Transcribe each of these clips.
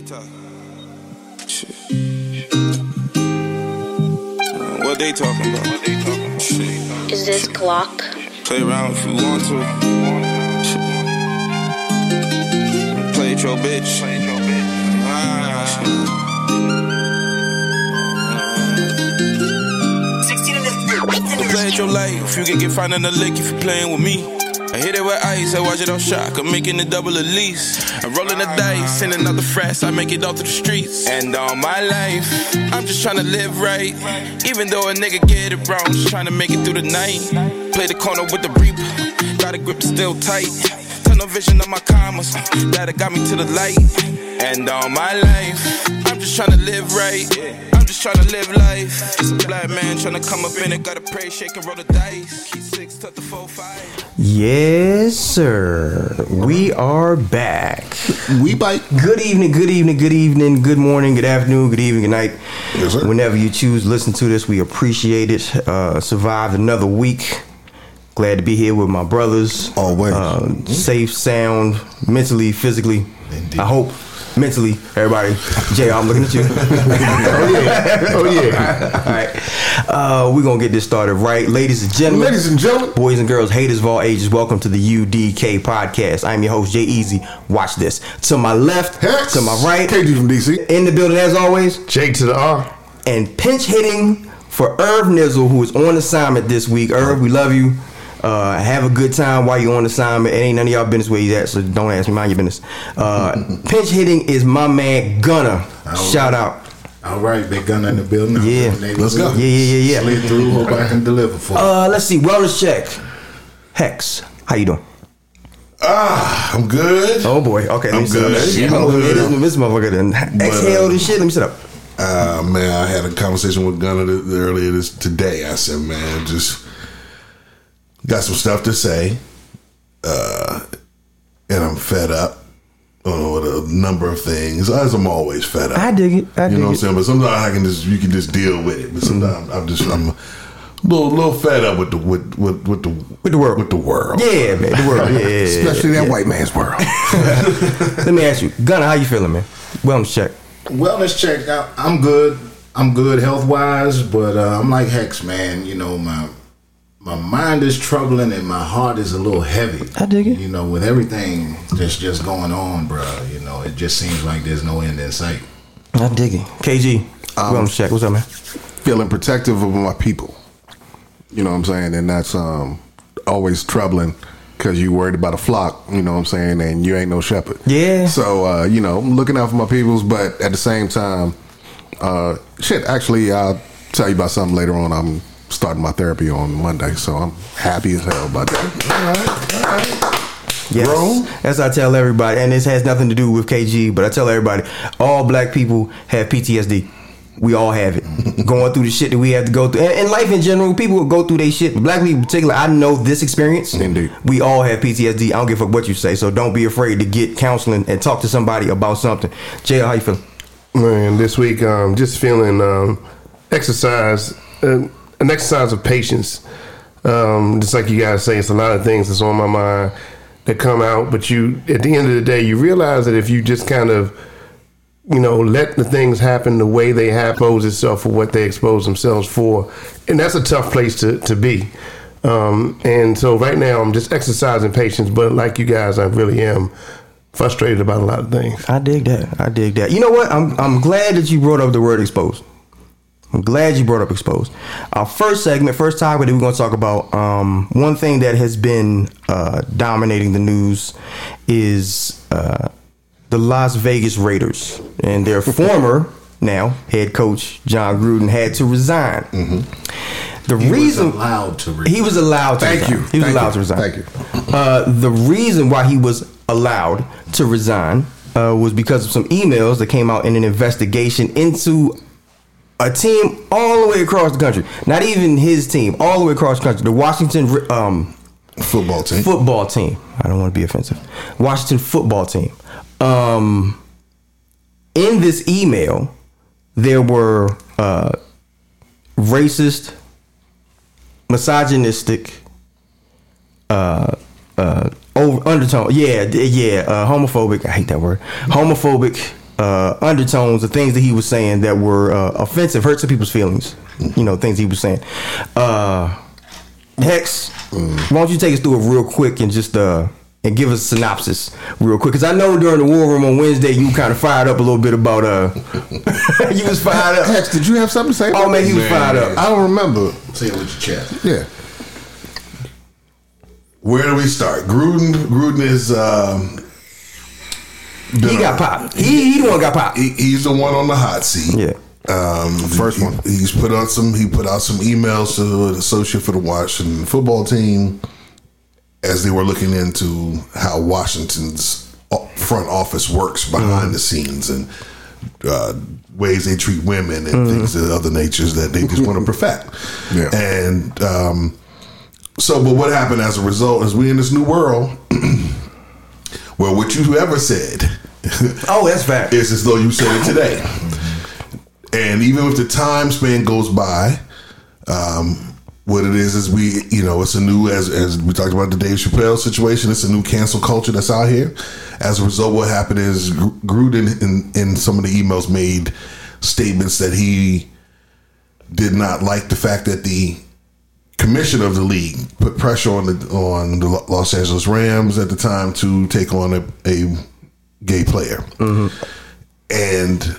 talk. Shit. What they talking about? What they talking about? Shit. Is this Glock? Play around if you want to. Shit. Play it your bitch. Ah. Play it your life. You can get fine in the lick if you playing with me. I hit it with ice, I watch it on shock. I'm making it double at least. I'm rolling the dice, sending out the frats, I make it off to the streets. And all my life, I'm just trying to live right. Even though a nigga get it wrong, just trying to make it through the night. Play the corner with the reaper, got a grip still tight. Tunnel vision of my commas, that got me to the light. And all my life, I'm just trying to live right. I'm trying to live life. Just a black man trying to come up in it, gotta pray, shake and roll the dice. Key six, tuck the four, five. Yes, sir. We are back. We bite. Good evening, good evening, good evening, good morning, good afternoon, good evening, good night. Yes, sir. Whenever you choose to listen to this, we appreciate it. Uh, survived another week. Glad to be here with my brothers. Always. Uh, safe, sound, mentally, physically. Indeed. I hope mentally, everybody. Jay, I'm looking at you. Oh yeah. Oh yeah. All right. Uh, we're going to get this started right. Ladies and gentlemen. Ladies and gentlemen. Boys and girls, haters of all ages, welcome to the UDK podcast. I'm your host, Jay Easy. Watch this. To my left, Hex. to my right, KG from DC. in the building as always, J to the R. and pinch hitting for Irv Nizzle, who is on assignment this week. Irv, we love you. Uh, have a good time while you're on assignment. It ain't none of y'all business where he's at, so don't ask me. Mind your business. Uh, pinch hitting is my man Gunner. Shout out. All right, big gun in the building. I'm Yeah. Let's go. Yeah, yeah, yeah, yeah. Slid through. Hope I can deliver for you. Uh, let's see. Wellness check. Hex, how you doing? Ah, I'm good. Oh boy. Okay, I'm good. up. Shit, I'm I'm good. this, this motherfucker then exhale this shit. Let me sit up. Uh, man, I had a conversation with Gunner earlier this today. I said, man, just got some stuff to say, uh, and I'm fed up on with a number of things. As I'm always fed up. I dig it. I you dig know what I'm saying? But sometimes I can just you can just deal with it. But sometimes I'm just I'm a little little fed up with the with with, with the With the world. with the world. Yeah, man. The world. Yeah, yeah, yeah, especially that yeah. white man's world. Let me ask you, Gunner, how you feeling, man? Wellness check. Wellness check. I, I'm good. I'm good health wise, but uh, I'm like Hex, man. You know my my mind is troubling and my heart is a little heavy. I dig it. You know, with everything that's just going on, bro. You know, it just seems like there's no end in sight. I dig it. KG, Um, wellness check. What's up, man? feeling protective of my people. You know what I'm saying? And that's um, always troubling because you worried about a flock, you know what I'm saying? And you ain't no shepherd. Yeah. So, uh, you know, I'm looking out for my peoples, but at the same time, uh, shit, actually, I'll tell you about something later on. I'm starting my therapy on Monday, so I'm happy as hell about that. Yes. Grown? As I tell everybody, and this has nothing to do with KG, but I tell everybody, all black people have PTSD. We all have it. Going through the shit that we have to go through. And, and life in general, people will go through their shit. Black people in particular, I know this experience. Indeed. We all have PTSD. I don't give a fuck what you say. So don't be afraid to get counseling and talk to somebody about something. JL, how you feeling? Man, this week, um, just feeling um, exercise, uh, an exercise of patience. Um, just like you guys say, it's a lot of things that's on my mind that come out, but you, at the end of the day, you realize that if you just kind of, you know, let the things happen the way they have, expose itself for what they expose themselves for, and that's a tough place to to be. Um, and so right now, I'm just exercising patience, but like you guys, I really am frustrated about a lot of things. I dig that. I dig that. You know what? I'm I'm glad that you brought up the word exposed. I'm glad you brought up exposed. Our first segment, first topic that we're going to talk about. Um, one thing that has been uh, dominating the news is uh, the Las Vegas Raiders and their former now head coach John Gruden had to resign. The He reason was allowed to. Resign. he was allowed to resign. Thank resign. you. He was Thank allowed you. to resign. Thank you. Uh, the reason why he was allowed to resign uh, was because of some emails that came out in an investigation into a team all the way across the country. Not even his team, all the way across the country. The Washington um, Football team. football team. I don't want to be offensive. Washington football team. Um, in this email, there were uh, racist, misogynistic, uh, uh, over undertone. Yeah, yeah, uh, homophobic. I hate that word. Homophobic uh, undertones of things that he was saying that were uh, offensive, hurt some people's feelings. You know, things he was saying. Uh, Hex, why don't you take us through it real quick and just uh and give us a synopsis real quick? Because I know during the war room on Wednesday you kind of fired up a little bit about uh you was fired up. Hex, did you have something to say? Oh man, he was fired up. I don't remember. Say it with your chest. Yeah. Where do we start? Gruden. Gruden is. Um, He got popped. He he the one got popped. he, he's the one on the hot seat. Yeah. Um, First he- one. He's put out some. He put out some emails to an associate for the Washington football team as they were looking into how Washington's front office works behind the scenes and uh, ways they treat women and things of other natures that they just want to perfect. Yeah. And um, so, but what happened as a result is we in this new world where what you ever said. Oh, that's fact. it's as though you said it today. And even if the time span goes by, um, what it is is we, you know, it's a new as as we talked about the Dave Chappelle situation. It's a new cancel culture that's out here. As a result, what happened is Gr- Gruden in in some of the emails made statements that he did not like the fact that the commission of the league put pressure on the on the Los Angeles Rams at the time to take on a, a gay player, and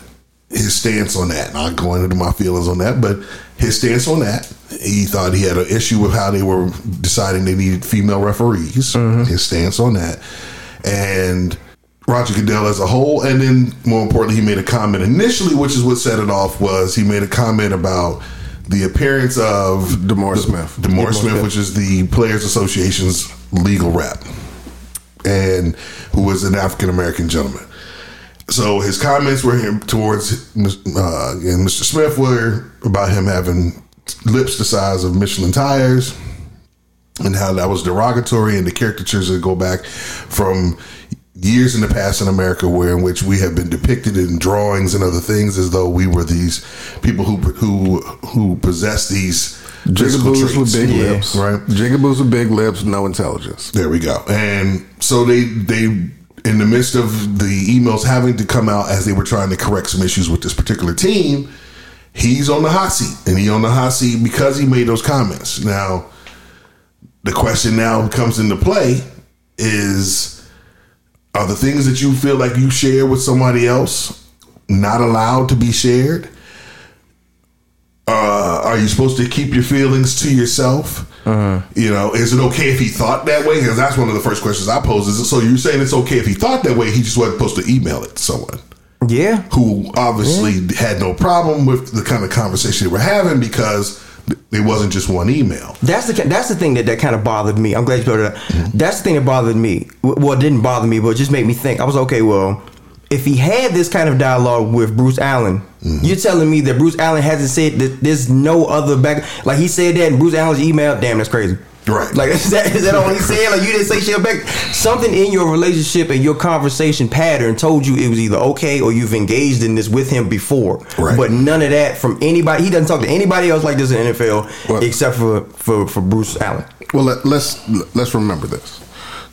his stance on that. Not going into my feelings on that, but his stance on that, he thought he had an issue with how they were deciding they needed female referees. His stance on that, and. Roger Goodell as a whole, and then more importantly, he made a comment initially, which is what set it off. Was he made a comment about the appearance of DeMaurice Smith. DeMaurice Smith, which is the Players Association's legal rep, and who was an African American gentleman. So his comments were him towards uh, and Mr. Smith were about him having lips the size of Michelin tires, and how that was derogatory, and the caricatures that go back from years in the past in America, where in which we have been depicted in drawings and other things as though we were these people who who who possess these Jigaboos with big Yeah. lips. Right. Jigaboos with big lips, no intelligence. There we go. And so they they in the midst of the emails having to come out as they were trying to correct some issues with this particular team, he's on the hot seat. And he on the hot seat because he made those comments. Now, the question now comes into play is are the things that you feel like you share with somebody else not allowed to be shared? uh, are you supposed to keep your feelings to yourself? Uh-huh. You know, is it okay if he thought that way? Because that's one of the first questions I pose. Is it, so you're saying it's okay if he thought that way? He just wasn't supposed to email it to someone Yeah. who obviously had no problem with the kind of conversation they were having because it wasn't just one email. That's the that's the thing that, that kind of bothered me. I'm glad you brought it up. Mm-hmm. That's the thing that bothered me. Well, it didn't bother me, but it just made me think. I was okay. Well, if he had this kind of dialogue with Bruce Allen, mm-hmm. you're telling me that Bruce Allen hasn't said that there's no other back. Like he said that in Bruce Allen's email. Damn, that's crazy. Right. Like is that is that all he said? Like you didn't say shit back. Something in your relationship and your conversation pattern told you it was either okay or you've engaged in this with him before. Right. But none of that from anybody. He doesn't talk to anybody else like this in the NFL Well- except for for for Bruce Allen. Well, let, let's let's remember this.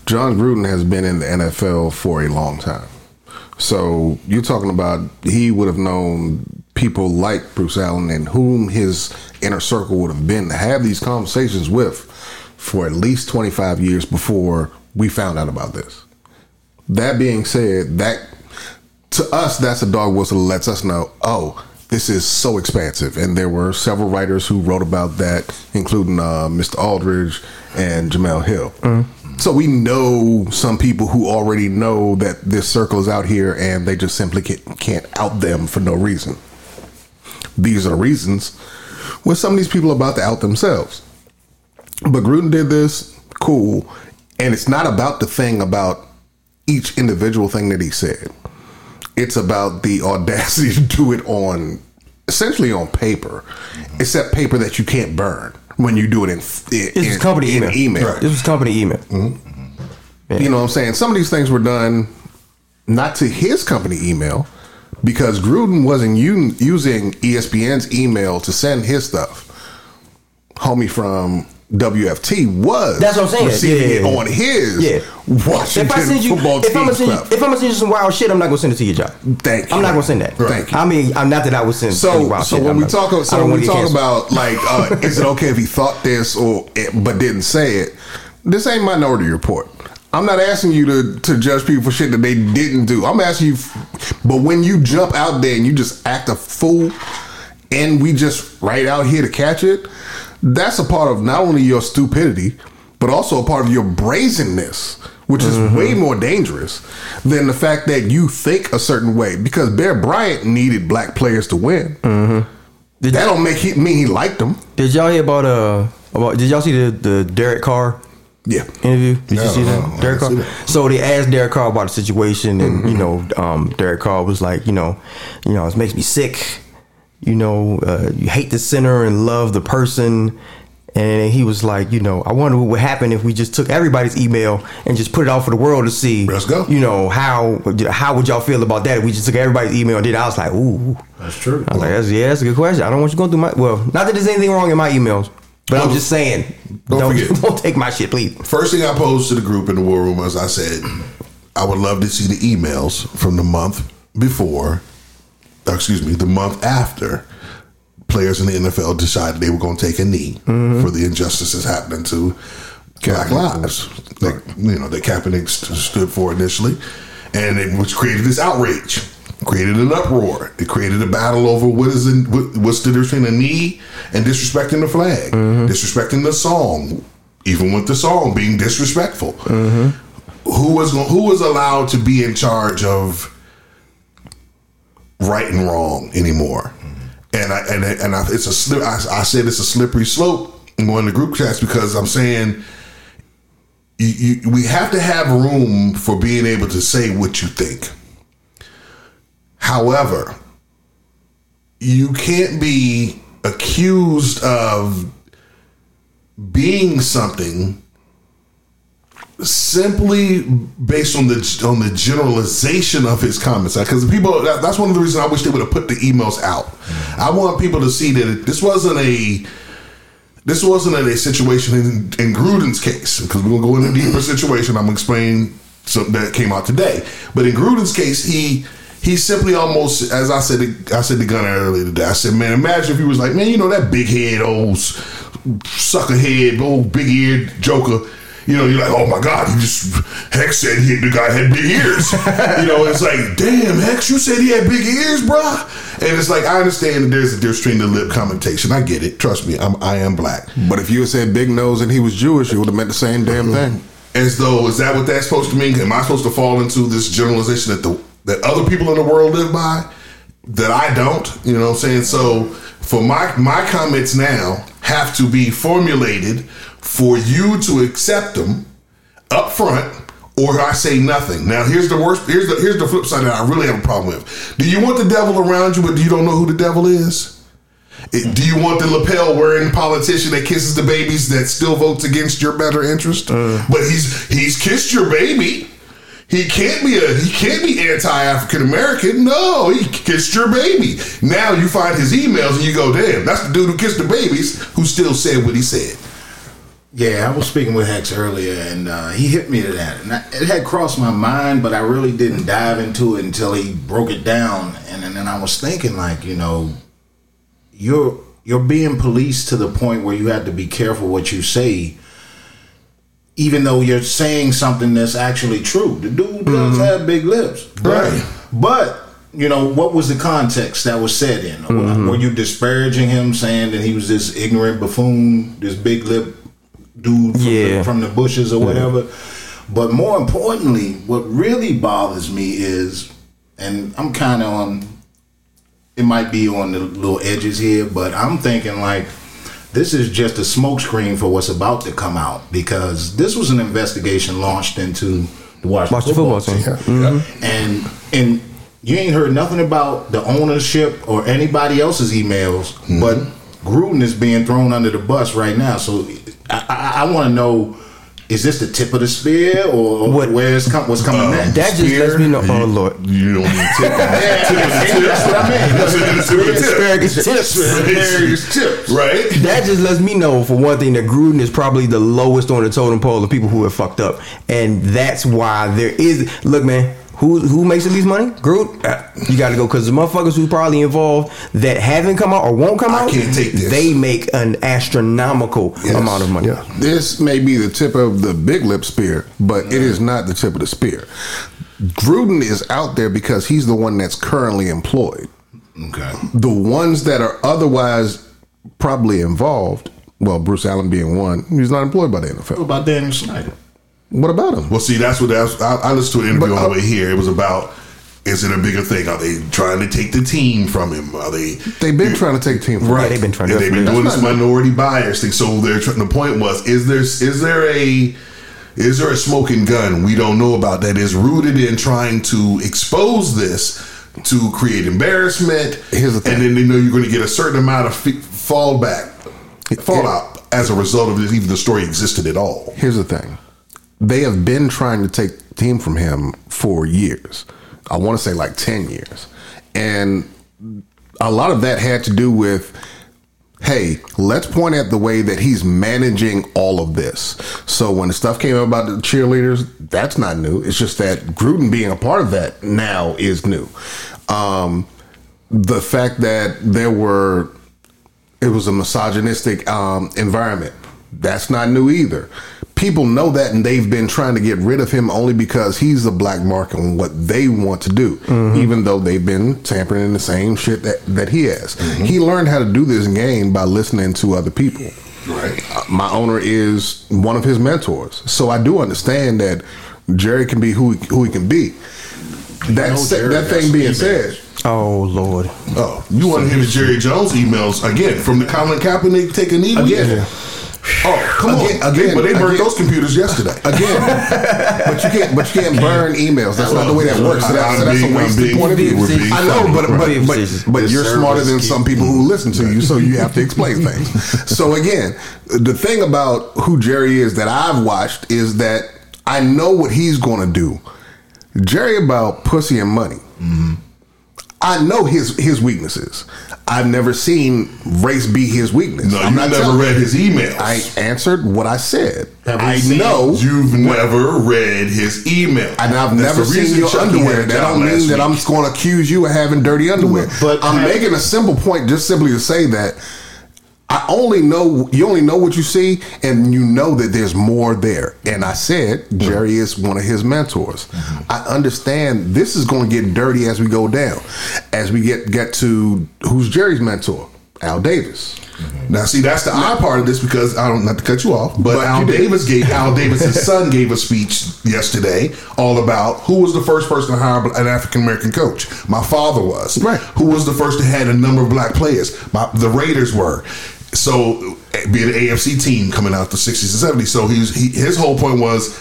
John Gruden has been in the NFL for a long time. So you're talking about he would have known people like Bruce Allen and whom his inner circle would have been to have these conversations with for at least 25 years before we found out about this. That being said, that to us that's a dog whistle that lets us know, oh, this is so expansive. And there were several writers who wrote about that, including uh, Mr. Aldridge and Jemele Hill. So we know some people who already know that this circle is out here and they just simply can't, out them for no reason. These are reasons where some of these people are about to out themselves. But Gruden did this, cool. And it's not about the thing about each individual thing that he said. It's about the audacity to do it on essentially on paper. It's that paper that you can't burn when you do it in, in, This was company in email. email. This was company email. Mm-hmm. You know what I'm saying? Some of these things were done not to his company email because Gruden wasn't u- using ESPN's email to send his stuff. Homie from WFT was. That's what I'm saying. Receiving Yeah, it yeah, yeah. on his Yeah. Washington if I send you, football if I'm gonna send you, if I'm gonna send you some wild shit, I'm not gonna send it to your job. Thank you. I'm not gonna send that. Thank you. I mean, I'm not that I would send. So, wild so shit. when I'm we not- talk, so when we talk canceled. about like, uh, is it okay if he thought this or but didn't say it? This ain't Minority Report. I'm not asking you to to judge people for shit that they didn't do. I'm asking you, f- but when you jump out there and you just act a fool, and we just right out here to catch it, that's a part of not only your stupidity, but also a part of your brazenness, which is way more dangerous than the fact that you think a certain way. Because Bear Bryant needed black players to win. Did, That don't make he, mean he liked them. did y'all hear about uh about? Did y'all see the the Derek Carr Yeah. interview? Did No, you see no, that? I Derek Carr. that. So they asked Derek Carr about the situation, and you know, um, Derek Carr was like, you know, you know, it makes me sick. You know, uh, you hate the sinner and love the person. And he was like, you know, I wonder what would happen if we just took everybody's email and just put it out for the world to see. Let's go. You know how how would y'all feel about that if we just took everybody's email and did? it? I was like, ooh. That's true. I was like, that's, yeah, that's a good question. I don't want you going through my. Well, not that there's anything wrong in my emails, but I'm just saying, Don't don't forget. don't take my shit, please. First thing I posed to the group in the war room was I said, I would love to see the emails from the month before, or Uh, excuse me, the month after players in the NFL decided they were going to take a knee mm-hmm. for the injustices happening to black lives. That, you know, that Kaepernick st- stood for initially. And it was created this outrage, created an uproar. It created a battle over what is in, what, what's the difference between a knee and disrespecting the flag, mm-hmm. disrespecting the song, even with the song being disrespectful. Mm-hmm. Who was who was allowed to be in charge of right and wrong anymore? And I and and I, it's a slip. I, I said it's a slippery slope in going to group chats because I'm saying you, you, we have to have room for being able to say what you think. However, you can't be accused of being something simply based on the on the generalization of his comments because people that, that's one of the reasons I wish they would have put the emails out. I want people to see that this wasn't a this wasn't a situation in, in Gruden's case because we're gonna go into a deeper situation. I'm gonna explain something that came out today. But in Gruden's case, he he simply almost, as I said, I said to Gunner earlier today. I said, man, imagine if he was like, man, you know that big head, old sucker head, old big eared joker. You know, you're like, oh my God, he just Hex said he the guy had big ears. you know, it's like, damn, Hex, you said he had big ears, bruh. And it's like, I understand that there's a difference between the lip commentation. I get it. Trust me, I'm I am black. But if you had said big nose and he was Jewish, it would have meant the same damn mm-hmm. thing. As though is that what that's supposed to mean? Am I supposed to fall into this generalization that the that other people in the world live by that I don't? You know what I'm saying? So for my my comments now have to be formulated for you to accept them up front or I say nothing. Now here's the worst here's the here's the flip side that I really have a problem with. Do you want the devil around you but you don't know who the devil is? It- Do you want the lapel wearing politician that kisses the babies that still votes against your better interest? Uh. But he's he's kissed your baby. He can't be a he can't be anti African American. No, he kissed your baby. Now you find his emails and you go, damn, that's the dude who kissed the babies who still said what he said. Yeah, I was speaking with Hex earlier, and uh, he hit me to that, and I, it had crossed my mind, but I really didn't dive into it until he broke it down, and, and then I was thinking, like, you know, you're you're being policed to the point where you have to be careful what you say, even though you're saying something that's actually true. The dude does have big lips, but, Right. But you know, what was the context that was said in? Were you disparaging him, saying that he was this ignorant buffoon, this big lip dude from, Yeah. the, from the bushes or whatever? But more importantly, what really bothers me is, and I'm kind of on, it might be on the little edges here, but I'm thinking like, this is just a smokescreen for what's about to come out because this was an investigation launched into the Washington, Watch the football, football team. team. Mm-hmm. And and you ain't heard nothing about the ownership or anybody else's emails, mm-hmm. but Gruden is being thrown under the bus right now. So I, I, I want to know is this the tip of the spear or What- where's com- what's coming next? That just lets me know. Oh lord. You don't need tip. yeah, tip of the tip. that's what I mean. That's the tip of the tip. Asparagus tips. Asparagus tips. Right? That just lets me know, for one thing, that Gruden is probably the lowest on the totem pole of people who have fucked up, and that's why there is. Look, man, who who makes the least money? Gruden. Uh, You got to go because the motherfuckers who probably involved that haven't come out or won't come I out. can't take this. They make an astronomical Yes. amount of money. Yeah. This may be the tip of the big lip spear, but it is not the tip of the spear. Gruden is out there because he's the one that's currently employed. Okay. The ones that are otherwise probably involved, well, Bruce Allen being one, he's not employed by the What NFL. about Daniel Snyder? What about him? Well, see, that's what that's. I, I listened to an interview But, on the way here. It was about. Is it a bigger thing? Are they trying to take the team from him? Are they? They've been trying to take team from Right, him. they've been trying to. They've been That's doing not- this minority bias thing. So they're trying, the point was: is there is there a is there a smoking gun we don't know about that is rooted in trying to expose this to create embarrassment? Here's the thing. and then they know you're going to get a certain amount of f- fallback fallout as a result of this, even the story existed at all. Here's the thing. They have been trying to take the team from him for years. I want to say like 10 years. And a lot of that had to do with hey, let's point at the way that he's managing all of this. So when the stuff came out about the cheerleaders, that's not new. It's just that Gruden being a part of that now is new. Um, the fact that there were it was a misogynistic um, environment. That's not new either. People know that, and they've been trying to get rid of him only because he's the black mark on what they want to do, even though they've been tampering in the same shit that, that he has. He learned how to do this game by listening to other people. Right. Uh, My owner is one of his mentors, so I do understand that Jerry can be who he, who he can be. That, know sa- that thing being said, Oh lord. Oh, you want to hear the Jerry Jones emails again from the Colin Kaepernick take a knee Again. weekend? Oh, come Again, on, again, But they burned again. those computers yesterday. again, but you can't, but you can't burn emails. That's not the way that works. So that's, so that's I'm a being- wasted point of view. I know, funny. but but Right. but, but The you're smarter than some people who listen to you, so you have to explain things. So again, the thing about who Jerry is that I've watched is that I know what he's going to do. Jerry about pussy and money. Mm-hmm. I know his his weaknesses. I've never seen race be his weakness. No, I'm you not never read his emails. I answered what I said. Have I seen- know You've never read his email. and I've That's never the seen your Chucky underwear. had That don't mean last that I'm week. going to accuse you of having dirty underwear. But I'm have- making a simple point, just simply to say that I only know you only know what you see, and you know that there's more there. And I said Jerry is one of his mentors. I understand this is going to get dirty as we go down, as we get get to who's Jerry's mentor, Al Davis. Mm-hmm. Now, see, that's the odd part of this because I don't not to cut you off, but, But Al did. Davis gave Al Davis's son gave a speech yesterday all about who was the first person to hire an African American coach. My father was Right. Who was the first to had a number of black players? My, the Raiders were. So, be an AFC team coming out the sixties and seventies. So he's he, his whole point was.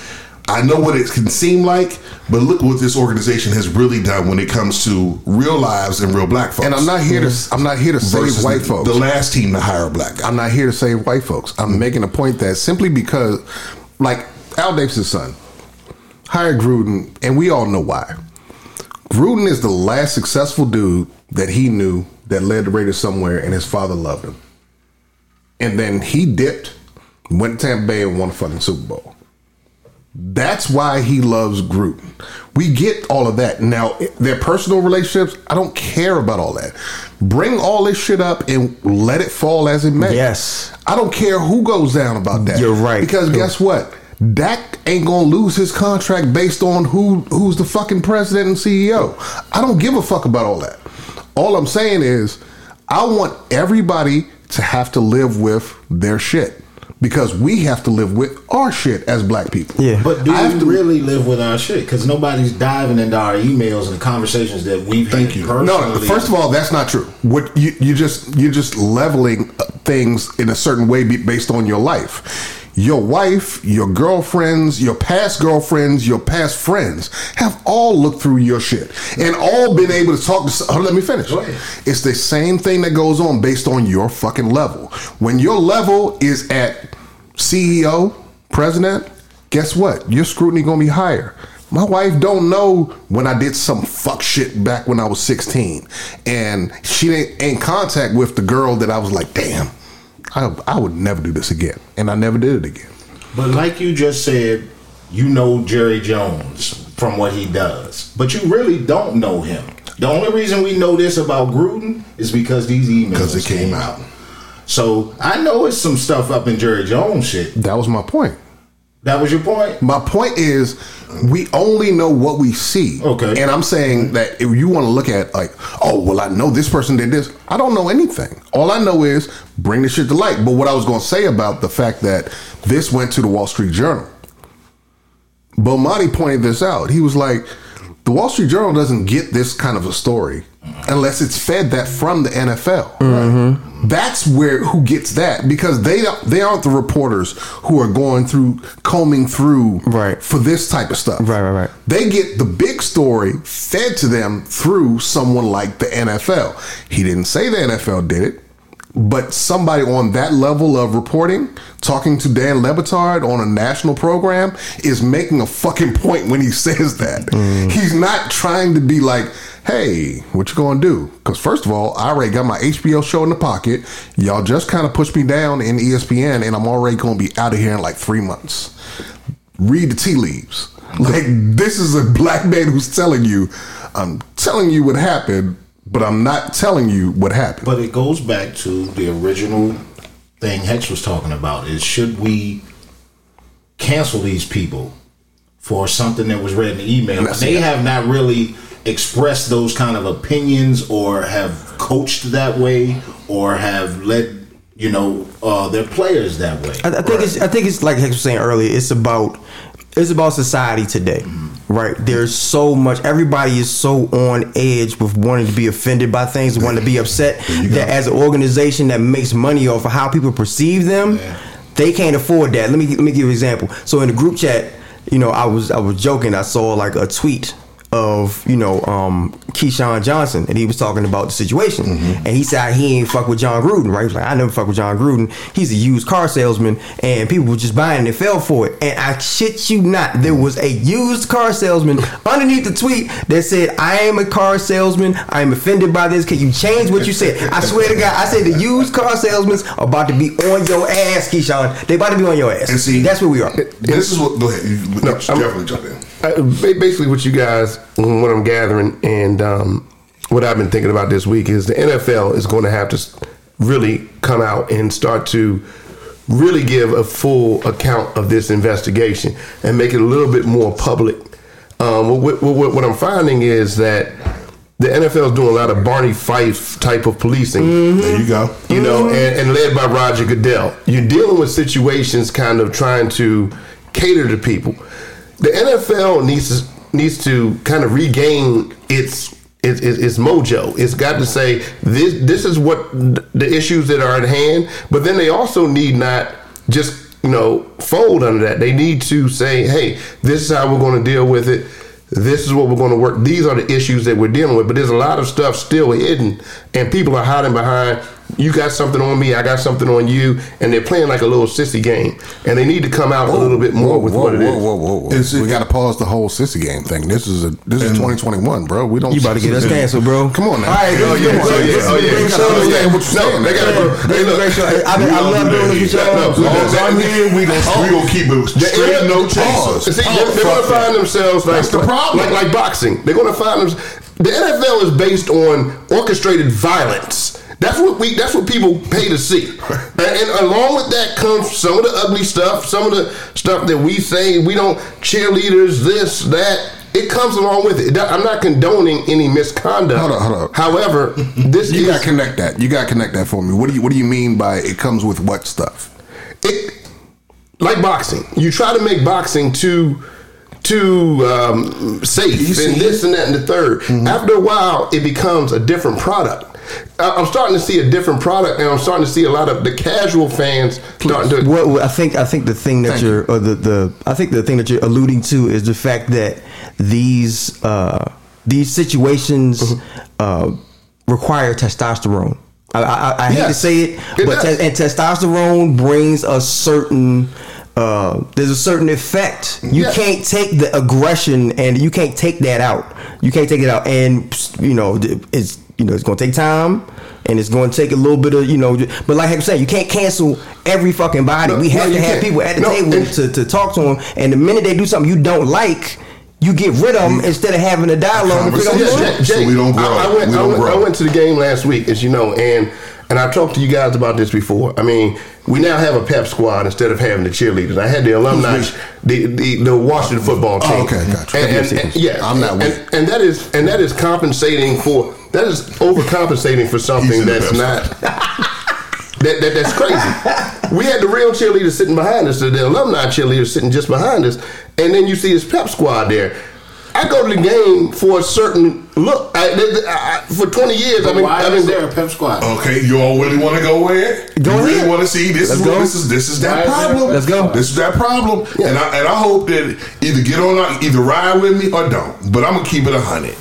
I know what it can seem like, but look what this organization has really done when it comes to real lives and real black folks. And I'm not here to I'm not here to save white the, folks. The last team to hire a black guy. I'm not here to save white folks. I'm mm-hmm. making a point that simply because, like Al Davis' son, hired Gruden, and we all know why. Gruden is the last successful dude that he knew that led the Raiders somewhere, and his father loved him. And then he dipped, went to Tampa Bay, and won a fucking Super Bowl. That's why he loves Gruden. We get all of that. Now, their personal relationships, I don't care about all that. Bring all this shit up and let it fall as it may. Yes. I don't care who goes down about that. You're right. Because guess what? Dak ain't gonna lose his contract based on who who's the fucking president and CEO. I don't give a fuck about all that. All I'm saying is I want everybody to have to live with their shit. Because we have to live with our shit as black people. Yeah. But do I have you to- really live with our shit? Because nobody's diving into our emails and the conversations that we've Thank had you. personally. No, no, first of all, that's not true. What you you just you're just leveling uh, things in a certain way based on your life. Your wife, your girlfriends, your past girlfriends, your past friends have all looked through your shit and all been able to talk to. oh, let me finish. It's the same thing that goes on based on your fucking level. When your level is at CEO, president, guess what? Your scrutiny gonna be higher. My wife don't know when I did some fuck shit back when I was 16, and she ain't in contact with the girl that I was like, damn, I, I would never do this again, and I never did it again. But like you just said, you know Jerry Jones from what he does, but you really don't know him. The only reason we know this about Gruden is because these emails 'Cause it came out. So I know it's some stuff up in Jerry Jones shit. That was my point. That was your point. My point is, we only know what we see. Okay. And I'm saying that if you want to look at like, oh, well, I know this person did this. I don't know anything. All I know is bring the shit to light. But what I was going to say about the fact that this went to the Wall Street Journal, Bomani pointed this out. He was like, the Wall Street Journal doesn't get this kind of a story unless it's fed that from the NFL. Mm-hmm. That's where who gets that because they don't, they aren't the reporters who are going through combing through Right. for this type of stuff. Right, right, right. They get the big story fed to them through someone like the NFL. He didn't say the NFL did it, but somebody on that level of reporting, talking to Dan Le Batard on a national program, is making a fucking point when he says that. Mm. He's not trying to be like, hey, what you gonna do? Because first of all, I already got my HBO show in the pocket. Y'all just kind of pushed me down in ESPN, and I'm already gonna be out of here in like three months read the tea leaves. Like this is a black man who's telling you, I'm telling you what happened, but I'm not telling you what happened. But it goes back to the original thing Hex was talking about is should we cancel these people for something that was read in the email? They have not really expressed those kind of opinions or have coached that way or have led, you know, uh, their players that way. I, I think it's I think it's like Hex was saying earlier. It's about it's about society today, right? There's so much. Everybody is so on edge with wanting to be offended by things, wanting to be upset. That as an organization that makes money off of how people perceive them, they can't afford that. Let me let me give you an example. So in the group chat, you know, I was I was joking. I saw like a tweet of you know um Keyshawn Johnson and he was talking about the situation. And he said he ain't fuck with John Gruden right? He was like I never fuck with John Gruden. He's a used car salesman and people were just buying and they fell for it. And I shit you not there was a used car salesman underneath the tweet that said I am a car salesman. I am offended by this. Can you change what you said? I swear to God I said the used car salesmen's are about to be on your ass Keyshawn. They about to be on your ass. And see- that's where we are. This is what. Go ahead. You, No, you definitely jump in. Uh, ba- basically what you guys what i'm gathering and um, what i've been thinking about this week is the nfl is going to have to really come out and start to really give a full account of this investigation and make it a little bit more public um, what, what, what, i'm finding is that the nfl is doing a lot of barney fife type of policing There you go. you know, and, and led by Roger Goodell. You're dealing with situations kind of trying to cater to people. The NFL needs to needs to kind of regain its its, its, its mojo. It's got to say this this is what the issues that are at hand, but then they also need not just you know fold under that. They need to say, hey, this is how we're going to deal with it. This is what we're going to work. These are the issues that we're dealing with. But there's a lot of stuff still hidden, and people are hiding behind. You got something on me, I got something on you, and they're playing like a little sissy game. And they need to come out a little bit more with whoa, what it is. whoa, whoa, whoa, whoa. Is we got to pause the whole sissy game thing. This is a this is 2021, bro. We don't. You about to get us canceled, bro. Come on now. All right, oh this is yeah, good. oh yeah, oh a yeah. great gotta understand what you're saying. they gotta Hey, go- hey, This is a great show. I, I, I love doing this with y'all. As long as I'm here, we gonna we gonna keep it straight, no chasers. See, they're, they're going to find themselves like the problem. Like, like boxing, they're going to find them. The NFL is based on orchestrated violence. That's what we. That's what people pay to see. And, and along with that comes some of the ugly stuff, some of the stuff that we say we don't cheerleaders, this, that. It comes along with it. I'm not condoning any misconduct. Hold on, hold on. However, this You is got to connect that. You got to connect that for me. What do you What do you mean by it comes with what stuff? it like boxing. You try to make boxing too too um, safe and this and that and the 3rd After a while, it becomes a different product. I- I'm starting to see a different product, and I'm starting to see a lot of the casual fans starting to. What, what I think I think the thing that Thank you're or the, the I think the thing that you're alluding to is the fact that these uh, these situations Mm-hmm. uh, require testosterone. I, I, I hate to say it, it but does. te- and testosterone brings a certain uh, there's a certain effect. You Yeah. can't take the aggression and you can't take that out. You can't take it out, and you know it's you know it's gonna take time. And it's going to take a little bit of, you know, but like I said, you can't cancel every fucking body. No, we have no, to have can't. people at the No, table and- to, to talk to them. And the minute they do something you don't like, you get rid of them mm. instead of having a dialogue. and figure out what's Conversation. going on. So we don't grow. I, I went, We I, don't went, grow. I went to the game last week, as you know, and and I talked to you guys about this before. I mean, we now have a pep squad instead of having the cheerleaders. I had the alumni, the, the the Washington football oh, team. Oh, okay, gotcha. And, and- and- yeah, I'm not and, with and, and that is and that is compensating for that is overcompensating for something that's pep not. That, that that's crazy. we had the real cheerleaders sitting behind us, the, the alumni cheerleaders sitting just behind us, and then you see this pep squad there. I go to the game for a certain look. I, I, I- for twenty years, But I mean, why I mean, is there a pep squad? Okay, you all really want to go where? Go you really want to see this Let's is go. this is this is that Why is problem. Let's go. This is that problem, and I and I hope that either get on, either ride with me or don't. But I'm gonna keep it a hundred.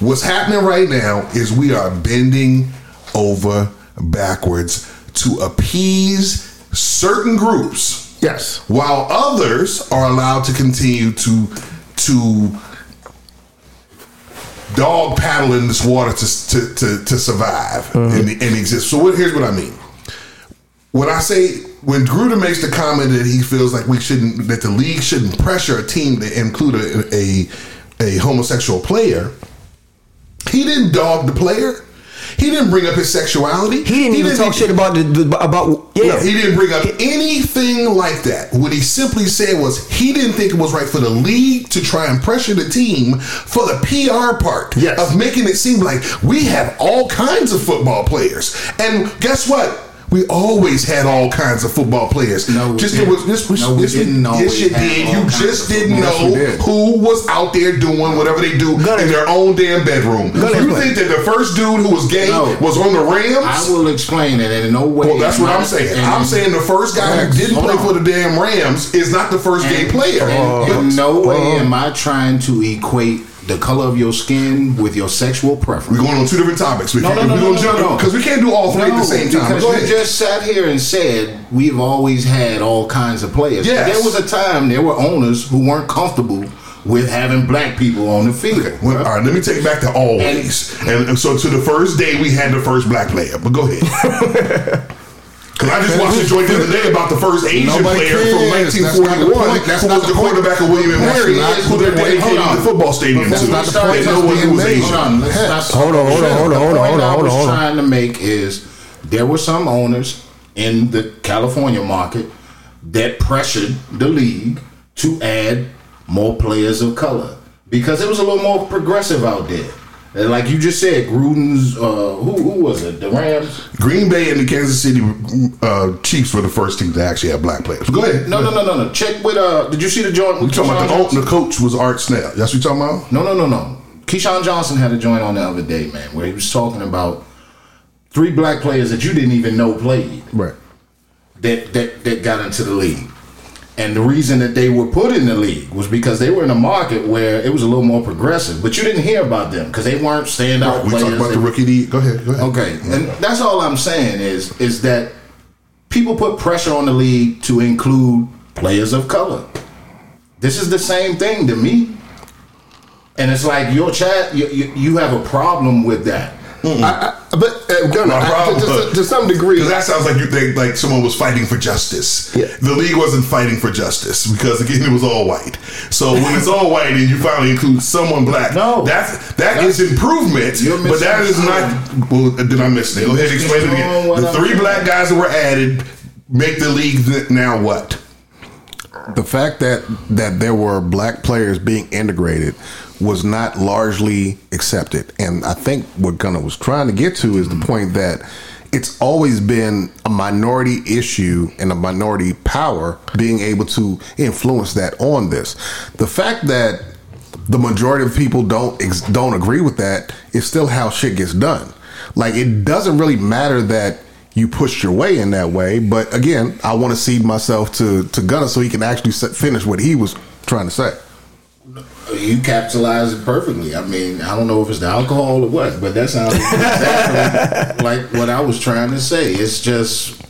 What's happening right now is we are bending over backwards to appease certain groups yes, while others are allowed to continue to to dog paddle in this water to to to, to survive mm-hmm. and, and exist. So what, here's what I mean. When I say when Gruden makes the comment that he feels like we shouldn't that the league shouldn't pressure a team to include a a, a homosexual player, he didn't dog the player. He didn't bring up his sexuality. He didn't even talk shit about the, the about yeah. No, he didn't bring up anything like that. What he simply said was he didn't think it was right for the league to try and pressure the team for the PR part Yes. of making it seem like we have all kinds of football players. And guess what? We always had all kinds of football players. No, we just didn't. it was this No, we this didn't yes, always you did. all You just didn't know did. who was out there doing whatever they do Gunner. in their own damn bedroom. Gunner, you explain. think that the first dude who was gay No. was on the Rams? I will explain it in no way. Well, that's what I'm saying. And- I'm saying the first guy who didn't play on. for the damn Rams is not the first gay player. and But- in no way uh-huh. am I trying to equate the color of your skin with your sexual preference. We're going on two different topics. We No, can't, no, no, we're no, no, jump no, no. because we can't do all three at the same time. Because Go you ahead. just sat here and said we've always had all kinds of players. Yes. There was a time there were owners who weren't comfortable with having black people on the field. Okay, well, all right, let me take it back to always. And, and so to the first day, we had the first black player. But go ahead. Because I just watched a joint the other day about the first Asian Nobody player from cares. That's not the 1941 point. That's who not was the the point. quarterback of William and Mary, not who the they're point. dedicating the football stadium Before to. we not the start point That that's no one being who was. Asian. Hold on, let's Yes. Hold on, hold on, hold on, The hold on, point hold on, I was on, hold on. trying to make is there were some owners in the California market that pressured the league to add more players of color because it was a little more progressive out there. And like you just said, Gruden's uh, who who was it? The Rams? Green Bay and the Kansas City uh, Chiefs were the first team to actually have black players. Go ahead. No, no, no, no, no. Check with uh. Did you see the joint? We talking about the, the coach was Art Shell. That's what you talking about? No, no, no, no. Keyshawn Johnson had a joint on the other day, man, where he was talking about three black players that you didn't even know played. Right. that that that got into the league. And the reason that they were put in the league was because they were in a market where it was a little more progressive. But you didn't hear about them because they weren't standout We players. We talked about the rookie. league. Go ahead. Go ahead. Okay, and that's all I'm saying is is that people put pressure on the league to include players of color. This is the same thing to me, and it's like your chat. You, you, you have a problem with that. I, I, but uh, Gunner, My I- to, to, to some degree, Because that sounds like you think like someone was fighting for justice. Yeah. The league wasn't fighting for justice because again it was all white. So when it's all white and you finally include someone black, No. that's that is improvement. But that is not. Well, did I miss it? Go ahead, explain it again. The three black guys that were added make the league th- now what? the fact that that there were black players being integrated was not largely accepted and i think what gunner was trying to get to is the mm-hmm. point that it's always been a minority issue and a minority power being able to influence that on this the fact that the majority of people don't ex- don't agree with that is still how shit gets done like it doesn't really matter that you pushed your way in that way. But again, I want to cede myself to to Gunner so he can actually finish what he was trying to say. You capitalized it perfectly. I mean, I don't know if it's the alcohol or what, but that sounds exactly like what I was trying to say. It's just,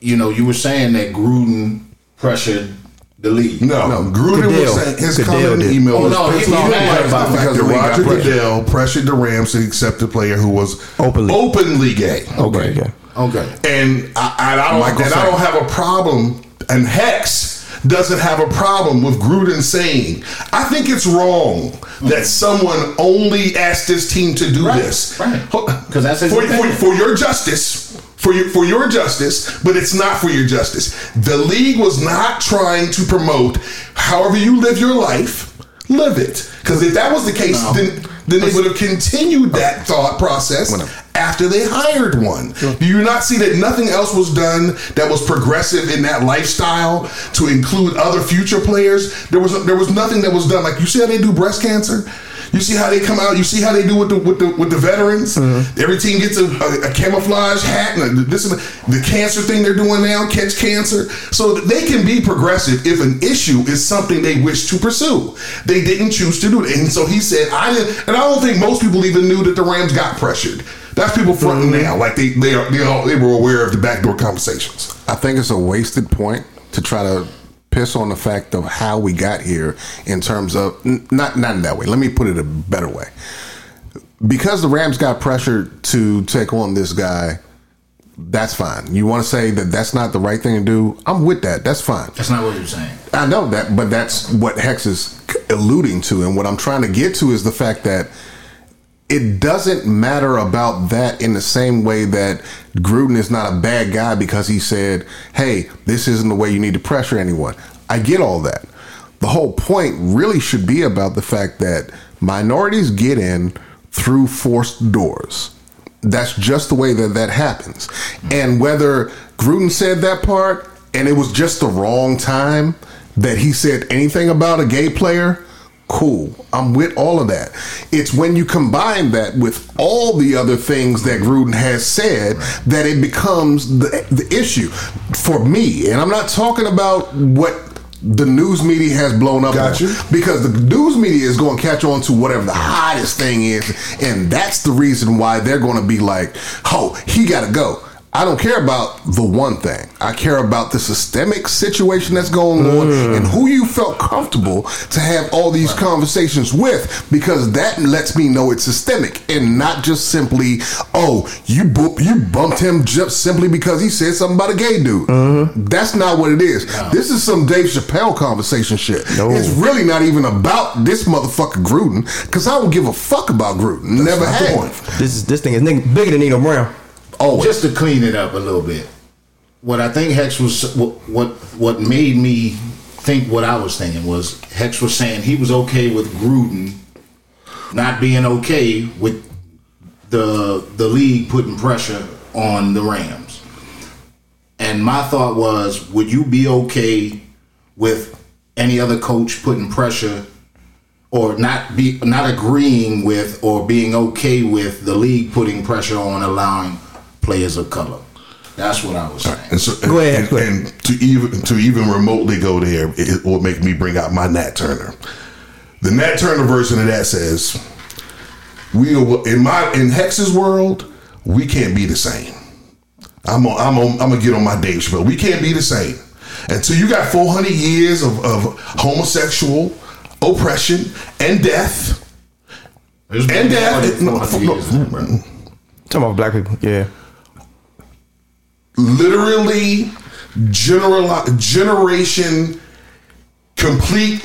you know, you were saying that Gruden pressured The league. No, no Gruden Goodell. was saying his Goodell comment the did. email Oh, was no, he pissed was off about the fact because that the league got Roger pressured. Goodell pressured the Rams to accept a player who was Openly. openly gay. Okay. okay. Okay. And I, and I don't Michael and I don't have a problem. And Hex doesn't have a problem with Gruden saying, "I think it's wrong that mm-hmm. someone only asked this team to do Right, this right. 'Cause that's for, for, for your justice." For your, for your justice, but it's not for your justice. The league was not trying to promote however you live your life, live it. Because if that was the case, No. then then they would have continued that thought process after they hired one. Do you not see that nothing else was done that was progressive in that lifestyle to include other future players? There was there was nothing that was done. Like you see how they do breast cancer. You see how they come out. You see how they do with the with the with the veterans. Mm-hmm. Every team gets a, a, a camouflage hat and a, this is the cancer thing they're doing now. Catch cancer, so they can be progressive if an issue is something they wish to pursue. They didn't choose to do it, and so he said, "I didn't." And I don't think most people even knew that the Rams got pressured. That's people fronting now, like they they are, they, are, they were aware of the backdoor conversations. I think it's a wasted point to try to piss on the fact of how we got here in terms of n- not not in that way. Let me put it a better way. Because the Rams got pressured to take on this guy, that's fine. You want to say that that's not the right thing to do? I'm with that. That's fine. That's not what you're saying. I know that, but that's what Hex is alluding to. And what I'm trying to get to is the fact that it doesn't matter about that in the same way that Gruden is not a bad guy because he said, hey, this isn't the way you need to pressure anyone. I get all that. The whole point really should be about the fact that minorities get in through forced doors. That's just the way that that happens. And whether Gruden said that part and it was just the wrong time that he said anything about a gay player, cool. I'm with all of that. It's when you combine that with all the other things that Gruden has said that it becomes the, the issue for me. And I'm not talking about what the news media has blown up Got on. because the news media is going to catch on to whatever the hottest thing is and that's the reason why they're going to be like oh he got to go I don't care about the one thing. I care about the systemic situation that's going on mm. and who you felt comfortable to have all these conversations with because that lets me know it's systemic and not just simply, oh, you bu- you bumped him just simply because he said something about a gay dude. Mm-hmm. That's not what it is. This is some Dave Chappelle conversation shit. No. It's really not even about this motherfucker Gruden because I don't give a fuck about Gruden. Never not had. This is this thing is nigga- bigger than Nino Brown. Always. Just to clean it up a little bit, what I think Hex was what what what made me think what I was thinking was Hex was saying he was okay with Gruden not being okay with the the league putting pressure on the Rams. And my thought was, would you be okay with any other coach putting pressure or not be not agreeing with or being okay with the league putting pressure on allowing players of color? That's what I was saying. And so, Go ahead, and, go ahead. and to even to even remotely go there, it will make me bring out my Nat Turner. The Nat Turner version of that says, "We are in my in Hex's world, we can't be the same." I'm on, I'm on, I'm gonna get on my Dave Chappelle. We can't be the same until you got 400 years of, of homosexual oppression and death. There's And death. that- more than no, no, years now, bro. Talking about black people. Yeah. Literally general generation complete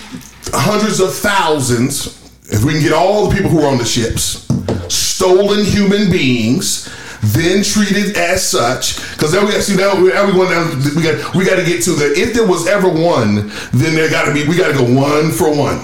hundreds of thousands if we can get all the people who are on the ships stolen human beings then treated as such because then we see now now we got we got to get to the if there was ever one then there got to be we got to go one for one.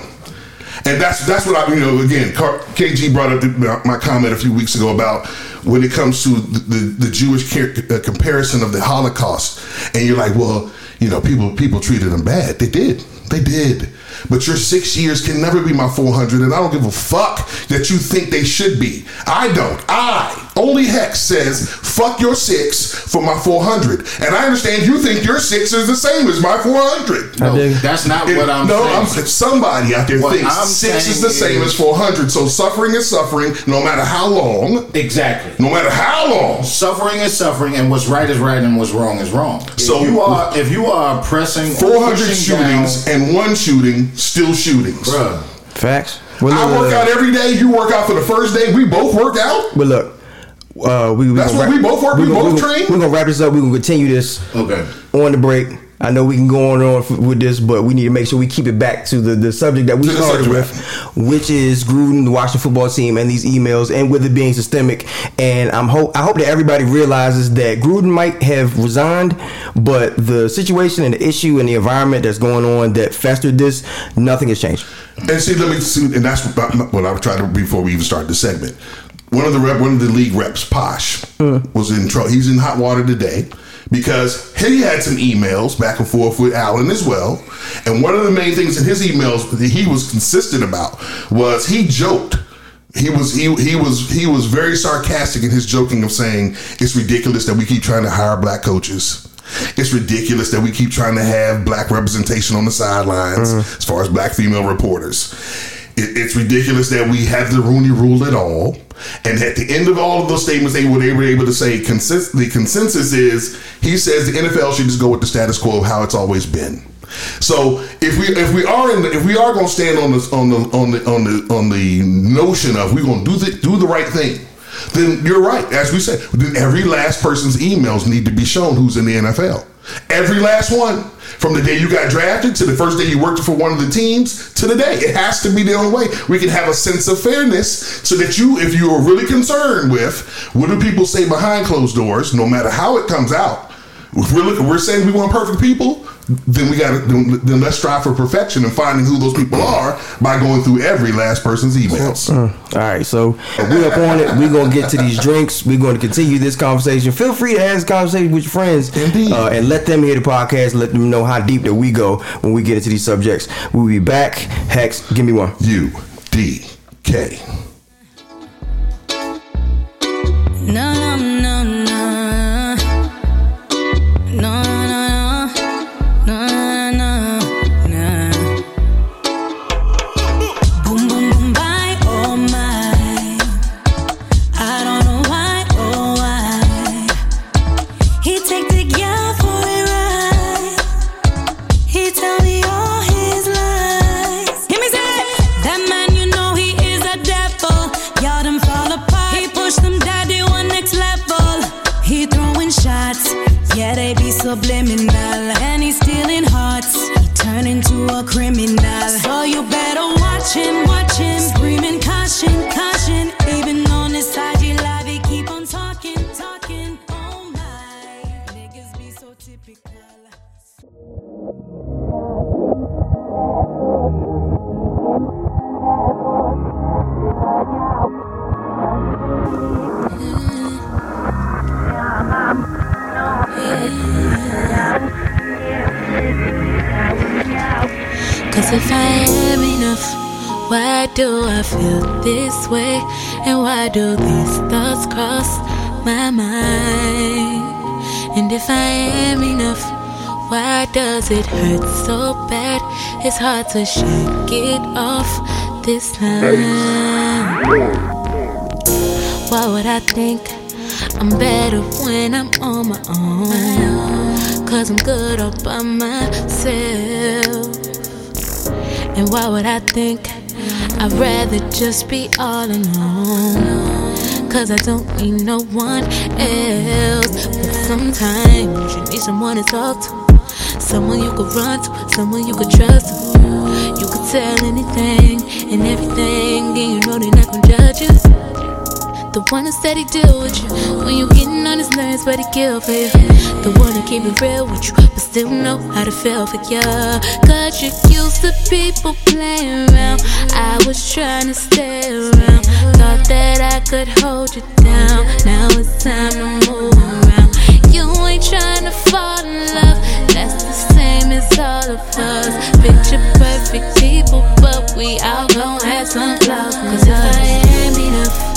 And that's that's what I you know again KG brought up my comment a few weeks ago about when it comes to the, the, the Jewish uh, comparison of the Holocaust and you're like well you know people people treated them bad. They did. They did but your six years can never be my 400 and I don't give a fuck that you think they should be I don't I Only Hex says, fuck your six for my 400. And I understand you think your six is the same as my 400. I dig. That's not It- what I'm saying. no, saying. I'm somebody out there What thinks I'm six is saying the same is- as 400. So suffering is suffering no matter how long. exactly. No matter how long. Suffering is suffering, and what's right is right, and what's wrong is wrong. So- if you are if you are pressing 400 shootings down, and one shooting, still shootings. bruh, Facts. Well, I look, work look, out every day. You work out for the first day. We both work out. But look, uh, we, we That's gonna what we both work- we gonna- both gonna- train. We're gonna wrap this up. We're gonna continue this Okay. on the break. I know we can go on and on f- with this, but we need to make sure we keep it back to the, the subject that we started with, which is Gruden, the Washington football team, and these emails, and with it being systemic. And I'm hope I hope that everybody realizes that Gruden might have resigned, but the situation and the issue and the environment that's going on that festered this, nothing has changed. And see, let me see, and that's what, what I was trying to before we even started the segment. One of the rep, one of the league reps, Pash, hmm. was in trouble. He's in hot water today because he had some emails back and forth with Allen as well. And one of the main things in his emails that he was consistent about was he joked. He was he he was he was very sarcastic in his joking of saying it's ridiculous that we keep trying to hire black coaches. It's ridiculous that we keep trying to have black representation on the sidelines mm-hmm. as far as black female reporters. It, it's ridiculous that we have the Rooney Rule at all. And at the end of all of those statements, they were, they were able to say the consensus is he says the NFL should just go with the status quo of how it's always been. So if we if we are in the, if we are going to stand on this on the on the on the on the notion of we're going to do the do the right thing, then you're right. As we said, then every last person's emails need to be shown who's in the NFL. Every last one. From the day you got drafted to the first day you worked for one of the teams to the day. It has to be the only way. We can have a sense of fairness so that you, if you are really concerned with what do people say behind closed doors, no matter how it comes out, if we're looking, we're saying we want perfect people, then we got to then, then let's strive for perfection and finding who those people are by going through every last person's emails. All right, so we're up on it. We're gonna get to these drinks. We're going to continue this conversation. Feel free to have this conversation with your friends, Indeed. uh, and let them hear the podcast. Let them know how deep that we go when we get into these subjects. We'll be back. Hex, give me one. U D K. No, no, no, a criminal. So you better watch him, watch him, screaming caution, caution. Even on his side, he live, he keep on talking, talking. Oh my, niggas be so typical. If I am enough, why do I feel this way? And why do these thoughts cross my mind? And if I am enough, why does it hurt so bad? It's hard to shake it off this time. Why would I think I'm better when I'm on my own? Cause I'm good all by myself. And why would I think I'd rather just be all alone? Cause I don't need no one else. But sometimes you need someone to talk to. Someone you could run to, someone you could trust. You could tell anything and everything, and you know they're not gonna judge you. The one that steady deal with you when you getting on his nerves, but he kill for you. The one that keep it real with you, but still know how to feel for you. Cause you used to people playing around. I was trying to stay around. Thought that I could hold you down. Now it's time to move around. You ain't trying to fall in love. That's the same as all of us. Picture perfect people, but we all gon' have some flaws. Cause if I am enough.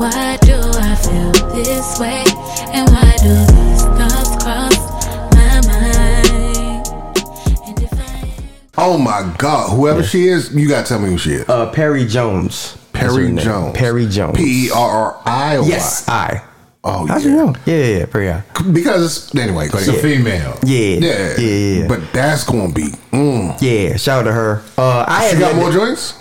Why do I feel this way? And why do these thoughts cross my mind? Oh my God! Whoever she is, you gotta tell me who she is. Uh, Perry Jones. Perry Jones. Perry Jones. P E R R I O Y. Yes, I. Oh, How'd yeah. you know? Yeah, yeah, yeah, Perry. Yeah. Because anyway, it's yeah. a female. Yeah. yeah, yeah, But that's gonna be. Mm. Yeah, shout out to her. Uh, I she got more joints.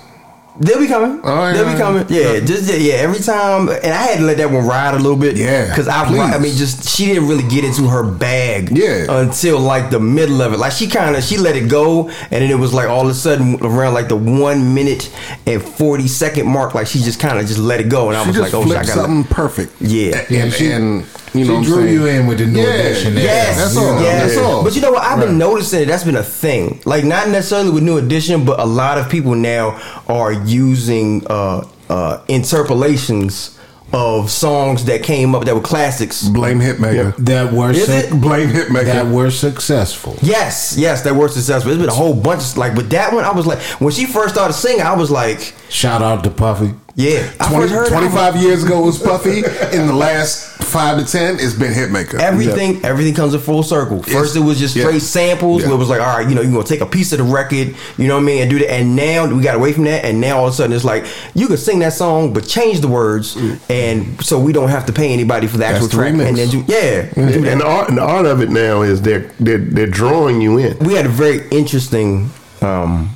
They'll be coming. Oh, yeah, They'll be coming. Yeah, just yeah, yeah. Every time, and I had to let that one ride a little bit. Yeah, because I, please. I mean, just she didn't really get into her bag. Yeah. until like the middle of it. Like she kind of she let it go, and then it was like all of a sudden around like the one minute and forty second mark, like she just kind of just let it go, and I She was like, oh, shit, I gotta. something perfect. Yeah. and, Yeah, and, she- and, you she know, what I'm drew saying? you in with the new Yeah, edition. there. Yes, That's all. Yes. That's all. But you know what? I've been Right. noticing that that's been a thing. Like not necessarily with New Edition, but a lot of people now are using uh, uh, interpolations of songs that came up that were classics. Blame Hitmaka. That were Is su- it? Blame Hitmaka. that were successful. Yes, yes, that were successful. There's been a whole bunch. Of, like with that one, I was like, when she first started singing, I was like, Shout out to Puffy. Yeah. I 20, first heard it, I was 25 years ago was Puffy. In the last five to ten, it's been Hitmaka. Everything, everything comes in full circle. First, it was just Yeah. straight samples. Yeah. Where it was like, all right, you know, you're gonna take a piece of the record, you know what I mean, and do that. And now we got away from that, and now all of a sudden it's like you could sing that song, but change the words, and so we don't have to pay anybody for the actual the track. remix. And then do, yeah, do that. And the art, and the art of it now is they're they're, they're drawing you in. we had a very interesting, um,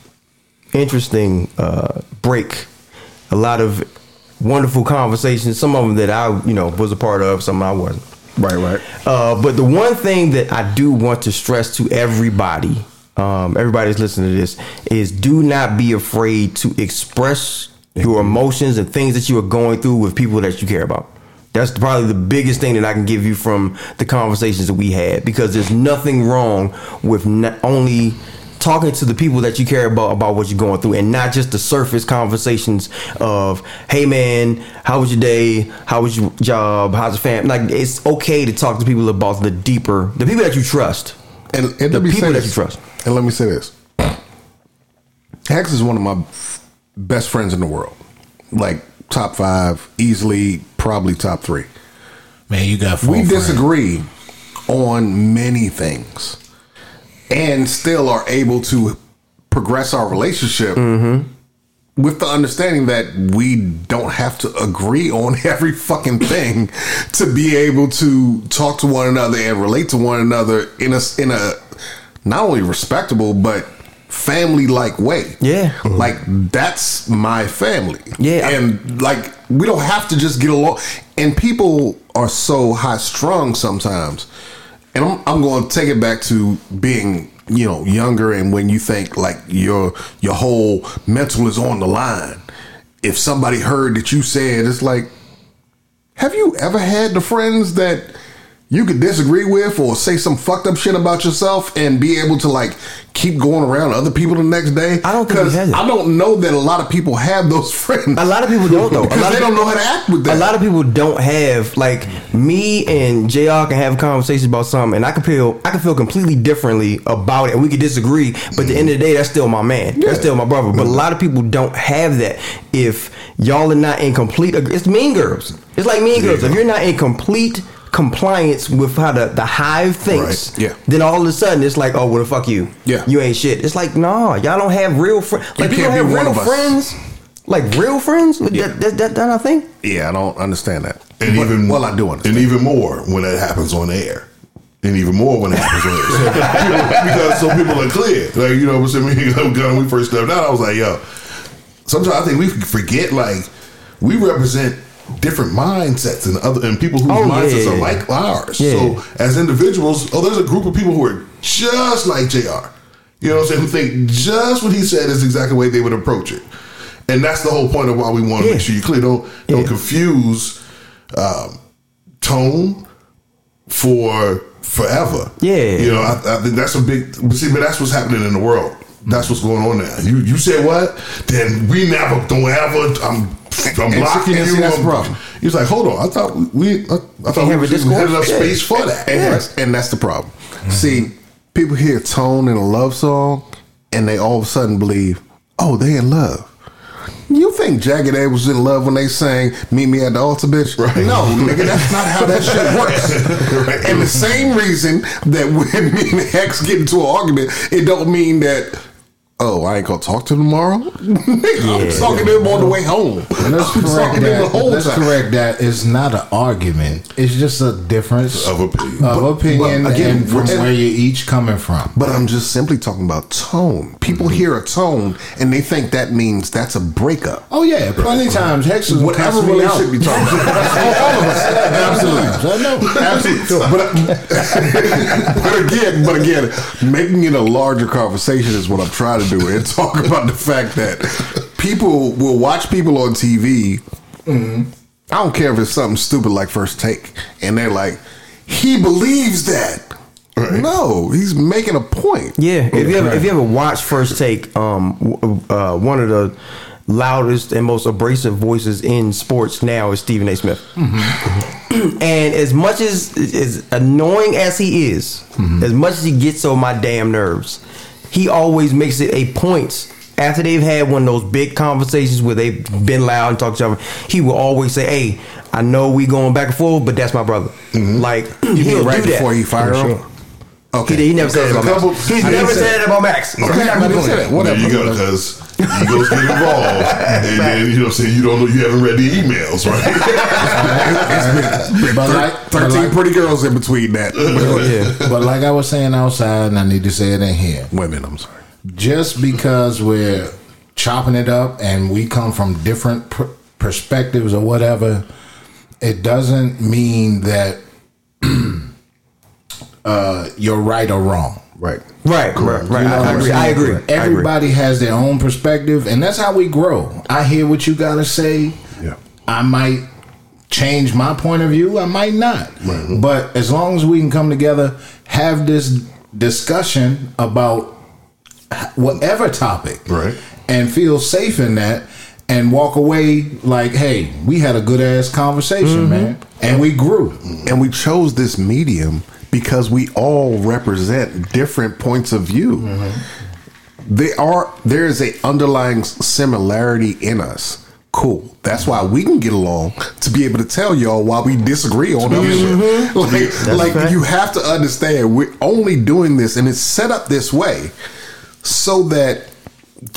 interesting uh, break. A lot of wonderful conversations. Some of them that I, you know, was a part of. Some I wasn't. Right, right. Uh, but the one thing that I do want to stress to everybody, um, everybody's listening to this, is do not be afraid to express your emotions and things that you are going through with people that you care about. That's probably the biggest thing that I can give you from the conversations that we had because there's nothing wrong with not only talking to the people that you care about about what you're going through and not just the surface conversations of hey man how was your day how was your job how's the family like it's okay to talk to people about the deeper the people that you trust And, and The let me people say that this. you trust. And let me say this. Hex is one of my best friends in the world. Like top five, easily, probably top three. Man, you got four we friends. disagree on many things and still are able to progress our relationship with the understanding that we don't have to agree on every fucking thing to be able to talk to one another and relate to one another in a in a not only respectable but family like way. Yeah. Mm-hmm. Like that's my family. Yeah. And like we don't have to just get along and people are so high strung sometimes. And I'm I'm going to take it back to being, you know, younger and when you think like your your whole mental is on the line. If somebody heard that you said it's like have you ever had the friends that you could disagree with or say some fucked up shit about yourself and be able to like keep going around other people the next day? I don't think we 'Cause had that. I don't know that a lot of people have those friends. A lot of people don't though. Because they don't people- know how to act with that. A lot of people don't have like me and Jr. can have conversations about something, and I can feel I can feel completely differently about it, and we could disagree. But at the end of the day, that's still my man. That's still my brother. But a mm-hmm. lot of people don't have that. If y'all are not in complete, it's Mean Girls. It's like Mean Girls. If you're not in complete compliance with how the, the hive thinks, Right, yeah. then all of a sudden it's like, oh, well, the fuck you. Yeah. You ain't shit. It's like, nah, y'all don't have real friends. Like, you, can't don't have be one real of us. friends. Like real friends? Yeah. That, that, that, that not a thing? yeah, I don't understand that. And But- even well, I do understand. and even more when that happens on air. And even more when it happens on air. So, because so people are clear. Like, you know, what I'm saying? When we first stepped out, I was like, yo, sometimes I think we forget, like, we represent different mindsets and other and people whose Oh, mindsets yeah, are yeah. like ours. Yeah. So as individuals, oh, there's a group of people who are just like JR. You know what I'm saying? Who think just what he said is exactly the way they would approach it. And that's the whole point of why we want to make sure you clear. Don't don't confuse um, tone for forever. Yeah. you know, I, I think that's a big. See, but that's what's happening in the world. That's what's going on now. You you said what? Then we never don't ever. I'm I'm And blocking see- and see, you. that's the I'm- problem. He's like, hold on. I thought we. I, I thought we have a was discourse? had enough Yeah. space for that. and, that's, and that's the problem. Mm-hmm. See, people hear tone in a love song, and they all of a sudden believe, oh, they in love. You think Jagged Edge was in love when they sang "Meet Me at the Altar, bitch"? Right. No, nigga, that's not how that shit works. Right. And the same reason that when me and Hex get into an argument, it don't mean that oh, I ain't gonna talk to him tomorrow. I'm talking to him on the way home. Let's I'm correct talking to him the that. whole Let's time. correct that. It's not an argument. It's just a difference Of opinion. of But- opinion but again, and from we're- where you're each coming from. But I'm just simply talking about tone. People Mm-hmm. hear a tone and they think that means that's a breakup. Oh yeah, plenty of times Hex is Whatever cussing me out. relationship you're talking about, all of us, absolutely. I know. Absolutely. But, but again, but again, making it a larger conversation is what I'm trying to do and talk about the fact that people will watch people on TV. Mm-hmm. I don't care if it's something stupid like First Take, and they're like, he believes that. No, he's making a point. Yeah, if you ever if you ever watch First Take, um, uh, one of the loudest and most abrasive voices in sports now is Stephen A. Smith. and as much as as annoying as he is, as much as he gets on my damn nerves, he always makes it a point. After they've had one of those big conversations where they've been loud and talked to each other, he will always say, "Hey, I know we going back and forth, but that's my brother." Mm-hmm. Like You he'll mean right do that. before he fire him? sure. Okay. He, he never said it about Because Max. couple- He's never said it about Max. He's Okay, not I gonna say it. that. Whatever. There you go, because egos get involved, and then you know, what I'm saying you don't know, you haven't read the emails, right? But like, but 13 like, pretty girls in between that. Oh, yeah. but like I was saying outside, and I need to say it in here. Women, I'm sorry. just because we're chopping it up and we come from different pr- perspectives or whatever, it doesn't mean that uh, you're right or wrong. Right. Right, right, right. You know I, what I agree. saying? I agree. I agree. Everybody has their own perspective, and that's how we grow. I hear what you got to say. Yeah. I might change my point of view. I might not. But as long as we can come together, have this discussion about whatever topic, Right. and feel safe in that, and walk away like, hey, we had a good ass conversation, man, and we grew. And we chose this medium because we all represent different points of view. They are there is a underlying similarity in us. Cool. That's why we can get along to be able to tell y'all why we disagree on shit. Like, like you have to understand we're only doing this and it's set up this way so that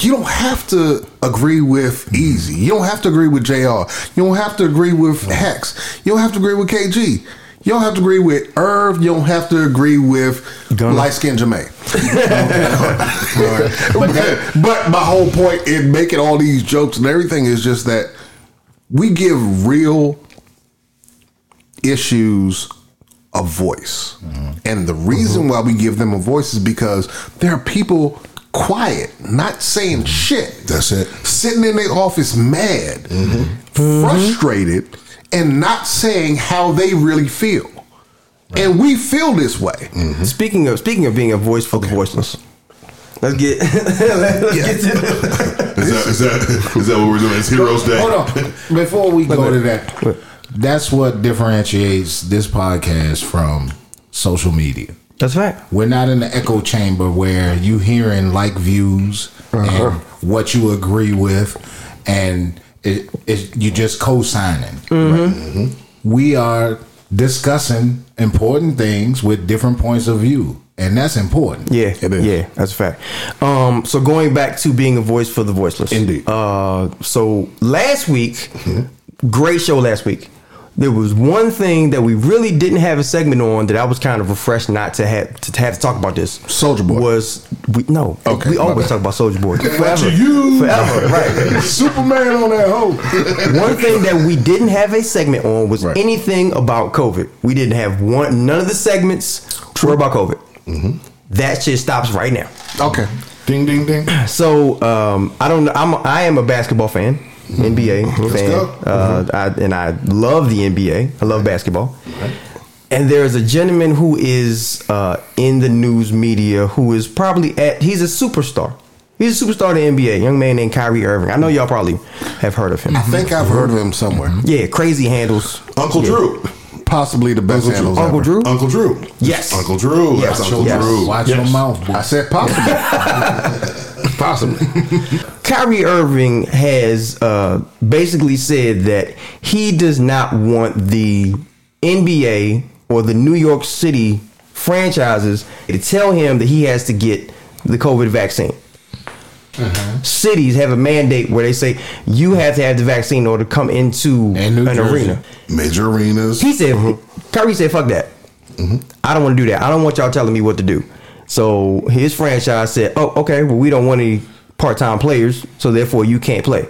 you don't have to agree with Easy. You don't have to agree with JR. You don't have to agree with Hex. You don't have to agree with KG. You don't have to agree with Irv. You don't have to agree with light skinned Jermaine. but, but my whole point in making all these jokes and everything is just that we give real issues a voice. Mm-hmm. And the reason mm-hmm. why we give them a voice is because there are people quiet, not saying mm-hmm. shit. That's it. Sitting in their office mad, frustrated, and not saying how they really feel. And we feel this way. Mm-hmm. Speaking of speaking of being a voice for the voiceless, let's get let's get to Is that, is that is that what we're doing? It's Heroes Day. Hold on. Before we go to that, that's what differentiates this podcast from social media. That's right. We're not in the echo chamber where you hearing like views uh-huh. and what you agree with, and it, it, you just co-signing. Right? We are discussing important things with different points of view, and that's important. Yeah, yeah, that's a fact. Um, so going back to being a voice for the voiceless. Indeed. Uh, so last week, great show last week. There was one thing that we really didn't have a segment on that I was kind of refreshed not to have to have to talk about this. Soldier Boy. was we no. Okay, we always bad. talk about Soldier Boy forever, you- forever, right? Superman on that hoe. One thing that we didn't have a segment on was Right. anything about COVID. We didn't have one. None of the segments were about COVID. Mm-hmm. That shit stops right now. Okay. Ding ding ding. So um, I don't know. I'm I am a basketball fan, NBA fan, go. Uh, I, and I love the NBA. I love basketball. And there's a gentleman who is uh, in the news media who is probably at. He's a superstar. He's a superstar in the NBA. Young man named Kyrie Irving. I know y'all probably have heard of him. I think I've heard of him somewhere. Yeah, crazy handles. Uncle Yeah. Drew. Possibly the best handles Uncle ever. Drew. Uncle Drew. Yes. Uncle Drew. Yes. That's Uncle Yes. Drew. Watch Yes. your mouth. boy. I said possibly. possibly. Kyrie Irving has uh, basically said that he does not want the NBA or the New York City franchises to tell him that he has to get the COVID vaccine. cities have a mandate where they say you have to have the vaccine in order to come into an Jersey. arena. Major arenas. He said, Kyrie said, fuck that. I don't want to do that. I don't want y'all telling me what to do. So his franchise said, oh, okay, well, we don't want any part time players, so therefore you can't play.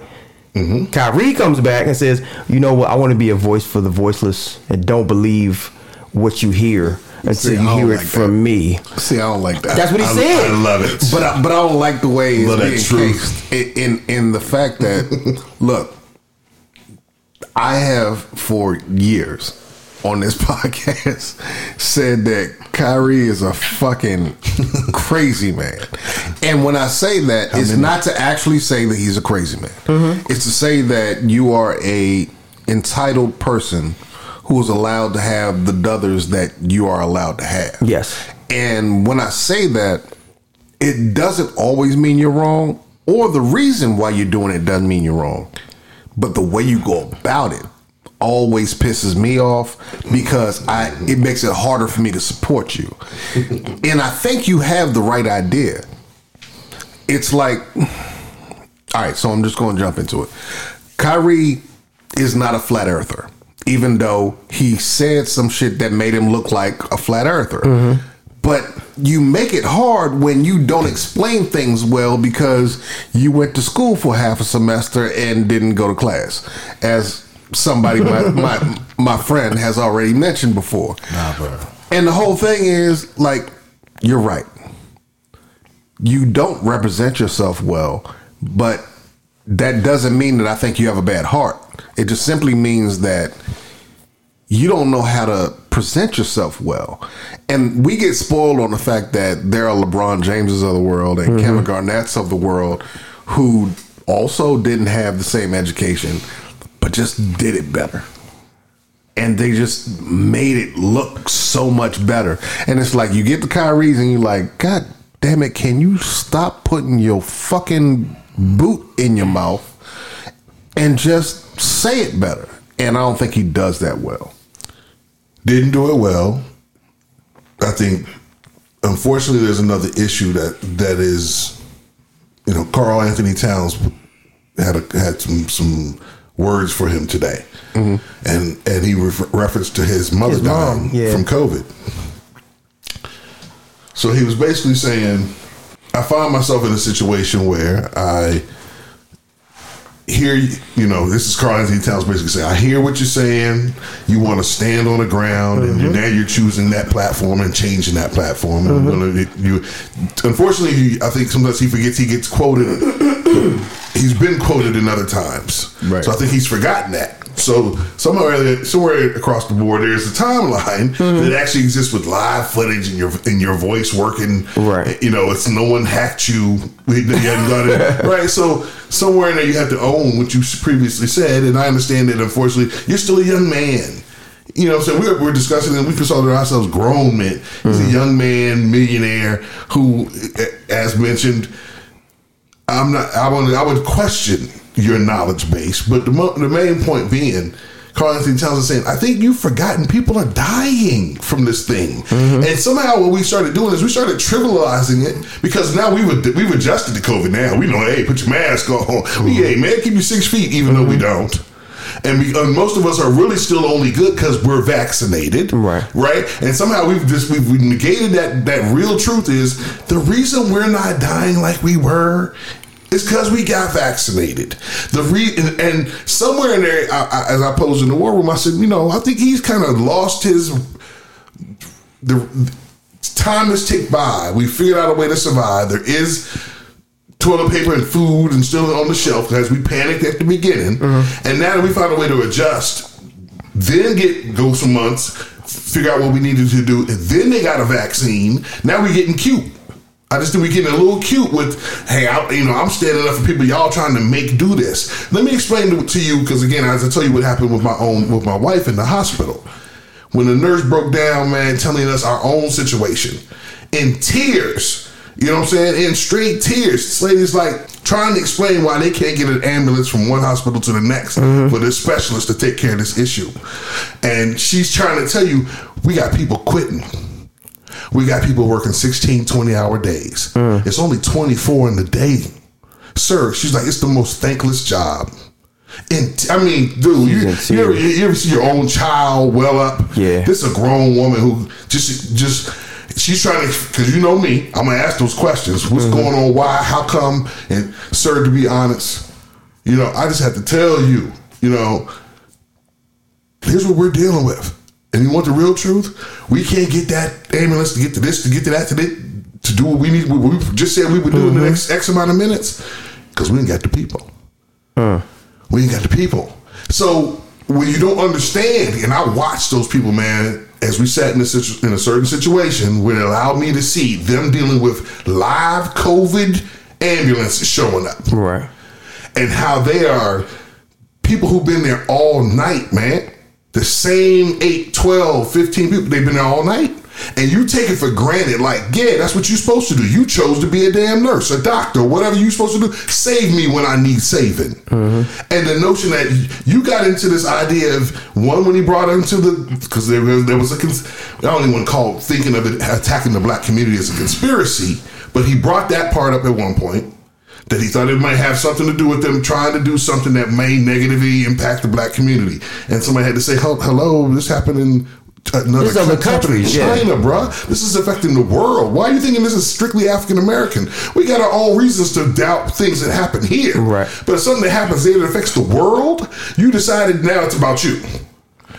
Mm-hmm. Kyrie comes back and says, you know what? I want to be a voice for the voiceless and don't believe what you hear until See, I you don't hear it from that. me. See, I don't like that. That's what he I, said. I love it. But I, but I don't like the way it's Love that being truth. cased in, in in the fact that look, I have for years on this podcast said that Kyrie is a fucking crazy man, and when I say that, it's not to actually say that he's a crazy man. Mm-hmm. It's to say that you are a entitled person who is allowed to have the dothers that you are allowed to have. Yes. And when I say that, it doesn't always mean you're wrong, or the reason why you're doing it doesn't mean you're wrong. But the way you go about it always pisses me off because I it makes it harder for me to support you. and I think you have the right idea. It's like all right, so I'm just going to jump into it. Kyrie is not a flat earther, even though he said some shit that made him look like a flat earther. Mm-hmm. But you make it hard when you don't explain things well because you went to school for half a semester and didn't go to class, as somebody my my, my friend has already mentioned before. Nah, bro. And the whole thing is like, you're right. You don't represent yourself well, but that doesn't mean that I think you have a bad heart. It just simply means that you don't know how to present yourself well. And we get spoiled on the fact that there are LeBron Jameses of the world and mm-hmm. Kevin Garnett's of the world who also didn't have the same education, but just did it better and they just made it look so much better. And it's like you get the Kyrie's and you're like, God damn it, can you stop putting your fucking boot in your mouth and just say it better? And I don't think he does that well. Didn't do it well. I think, unfortunately, there's another issue that that is, you know, Karl-Anthony Towns had a, had some some words for him today, mm-hmm. and and he refer- referenced to his mother His dying yeah. from COVID. So he was basically saying, I find myself in a situation where I hear you know this is Karl-Anthony Towns basically saying I hear what you're saying you want to stand on the ground and mm-hmm. now you're choosing that platform and changing that platform and mm-hmm. I'm gonna, you unfortunately I think sometimes he forgets he gets quoted he's been quoted in other times. Right. so I think he's forgotten that. So somewhere somewhere across the board there's a timeline mm-hmm. that actually exists with live footage and your and your voice working. Right. you know it's no one hacked you. We hadn't it. Right so somewhere in there you have to own what you previously said and i understand that unfortunately you're still a young man. You know so we're, we're discussing and we consider ourselves grown men. He's a mm-hmm. young man millionaire who as mentioned i'm not i would i would question your knowledge base but the, mo- the main point being Karl-Anthony Towns is saying, I think you've forgotten people are dying from this thing. Mm-hmm. And somehow what we started doing is we started trivializing it because now we've, ad- we've adjusted to COVID now. We know, hey, put your mask on. We, hey, man, keep you six feet, even though we mm-hmm. don't. And, we, and most of us are really still only good because we're vaccinated, Right. Right, and somehow we've just we've, we've negated that. That real truth is the reason we're not dying like we were is because we got vaccinated. The re and, and somewhere in there, I, I, as I posed in the war room, I said, you know, I think he's kind of lost his the time has ticked by. We figured out a way to survive. There is toilet paper and food and still on the shelf because we panicked at the beginning, uh-huh. and now that we found a way to adjust, then get go some months, figure out what we needed to do, and then they got a vaccine. Now we're getting cute. I just think we're getting a little cute with, hey, I, you know, I'm standing up for people. Y'all trying to make do this. Let me explain to, to you because again, as I tell you, what happened with my own with my wife in the hospital when the nurse broke down, man, telling us our own situation in tears. You know what I'm saying? In straight tears. This lady's like trying to explain why they can't get an ambulance from one hospital to the next mm-hmm. for this specialist to take care of this issue. And she's trying to tell you, we got people quitting. We got people working 16, 20 hour days. Mm. It's only 24 in the day. sir, she's like, it's the most thankless job. And I mean, dude, you, you, ever, you ever see your own child well up? Yeah. This is a grown woman who just just she's trying to because you know me. I'm gonna ask those questions. What's mm-hmm. going on? Why? How come? And sir, to be honest, you know, I just have to tell you, you know, here's what we're dealing with. And you want the real truth? We can't get that ambulance to get to this, to get to that, to this, to do what we need. What we just said we would do in the mm-hmm. next X amount of minutes because we ain't got the people. We ain't got the people. So when you don't understand, and I watch those people, man, as we sat in a, situ- in a certain situation where it allowed me to see them dealing with live COVID ambulances showing up Right. and how they are people who've been there all night, man. The same 8, 12, 15 people, they've been there all night. And you take it for granted, like, yeah, that's what you're supposed to do. You chose to be a damn nurse, a doctor, whatever you're supposed to do. Save me when I need saving. Mm-hmm. And the notion that you got into this idea of one when he brought into the because there, was- there was a cons- I don't even want to call thinking of it attacking the black community as a conspiracy, but he brought that part up at one point that he thought it might have something to do with them trying to do something that may negatively impact the black community. And somebody had to say, "Hello, this happened in." Another This other country, countries, yeah. China, bruh. This is affecting the world. Why are you thinking this is strictly African American? We got our own reasons to doubt things that happen here. Right. But if something that happens there that affects the world, you decided now it's about you.